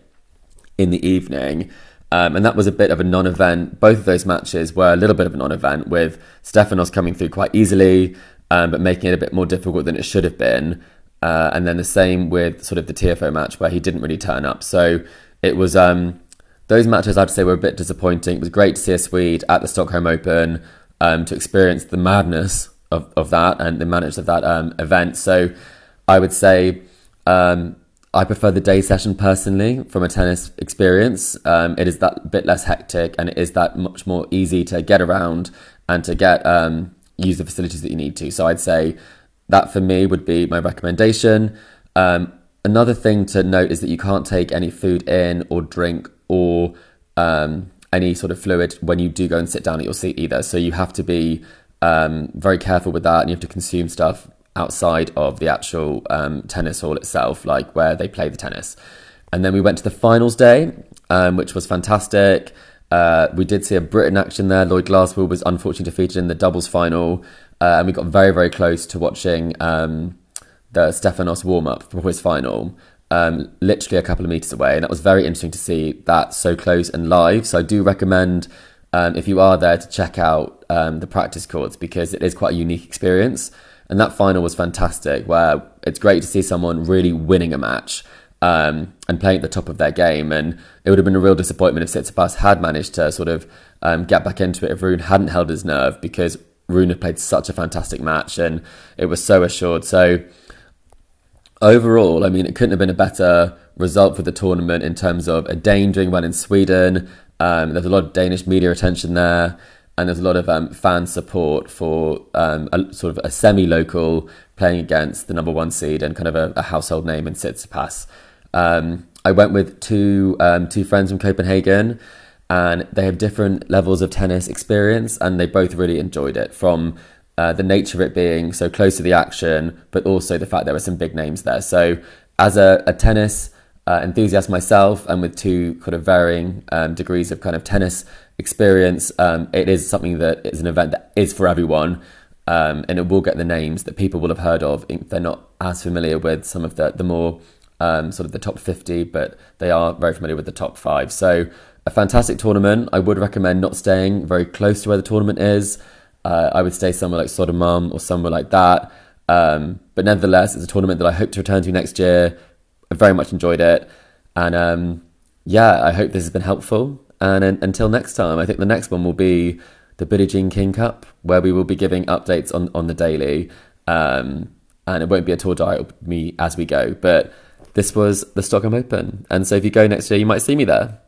S7: in the evening. Um, and that was a bit of a non event. Both of those matches were a little bit of a non event, with Stefanos coming through quite easily, um, but making it a bit more difficult than it should have been. Uh, and then the same with sort of the Tiafoe match where he didn't really turn up. So it was um, those matches I'd say were a bit disappointing. It was great to see a Swede at the Stockholm Open um, to experience the madness of, of that and the madness of that um, event. So I would say um, I prefer the day session personally from a tennis experience. Um, it is that bit less hectic and it is that much more easy to get around and to get um, use the facilities that you need to. So I'd say that for me would be my recommendation. Um, another thing to note is that you can't take any food in or drink or um, any sort of fluid when you do go and sit down at your seat either. So you have to be um, very careful with that and you have to consume stuff outside of the actual um, tennis hall itself, like where they play the tennis. And then we went to the finals day, um, which was fantastic. Uh, we did see a Britain action there. Lloyd Glasspool was unfortunately defeated in the doubles final, uh, and we got very, very close to watching um, the Stefanos warm up for his final. Um, literally a couple of meters away, and that was very interesting to see that so close and live. So I do recommend um, if you are there to check out um, the practice courts because it is quite a unique experience. And that final was fantastic, where it's great to see someone really winning a match um, and playing at the top of their game. And it would have been a real disappointment if Tsitsipas had managed to sort of um, get back into it if Rune hadn't held his nerve because Rune had played such a fantastic match and it was so assured. So overall, I mean, it couldn't have been a better result for the tournament in terms of a Dane doing well in Sweden. Um, there's a lot of Danish media attention there and there's a lot of um, fan support for um, a, sort of a semi-local playing against the number one seed and kind of a, a household name in Tsitsipas. Um, I went with two um, two friends from Copenhagen, and they have different levels of tennis experience, and they both really enjoyed it. From uh, the nature of it being so close to the action, but also the fact there were some big names there. So, as a, a tennis uh, enthusiast myself, and with two kind of varying um, degrees of kind of tennis experience. Um, it is something that is an event that is for everyone, um, and it will get the names that people will have heard of if they're not as familiar with some of the the more um, sort of the top 50, but they are very familiar with the top five. So a fantastic tournament. I would recommend not staying very close to where the tournament is. Uh, I would stay somewhere like Södermalm or somewhere like that. Um, but nevertheless, it's a tournament that I hope to return to next year. I very much enjoyed it. And um, yeah, I hope this has been helpful. And until next time, I think the next one will be the Billie Jean King Cup, where we will be giving updates on, on the daily. Um, and it won't be a tour diet, me as we go. But this was the Stockholm Open. And so if you go next year, you might see me there.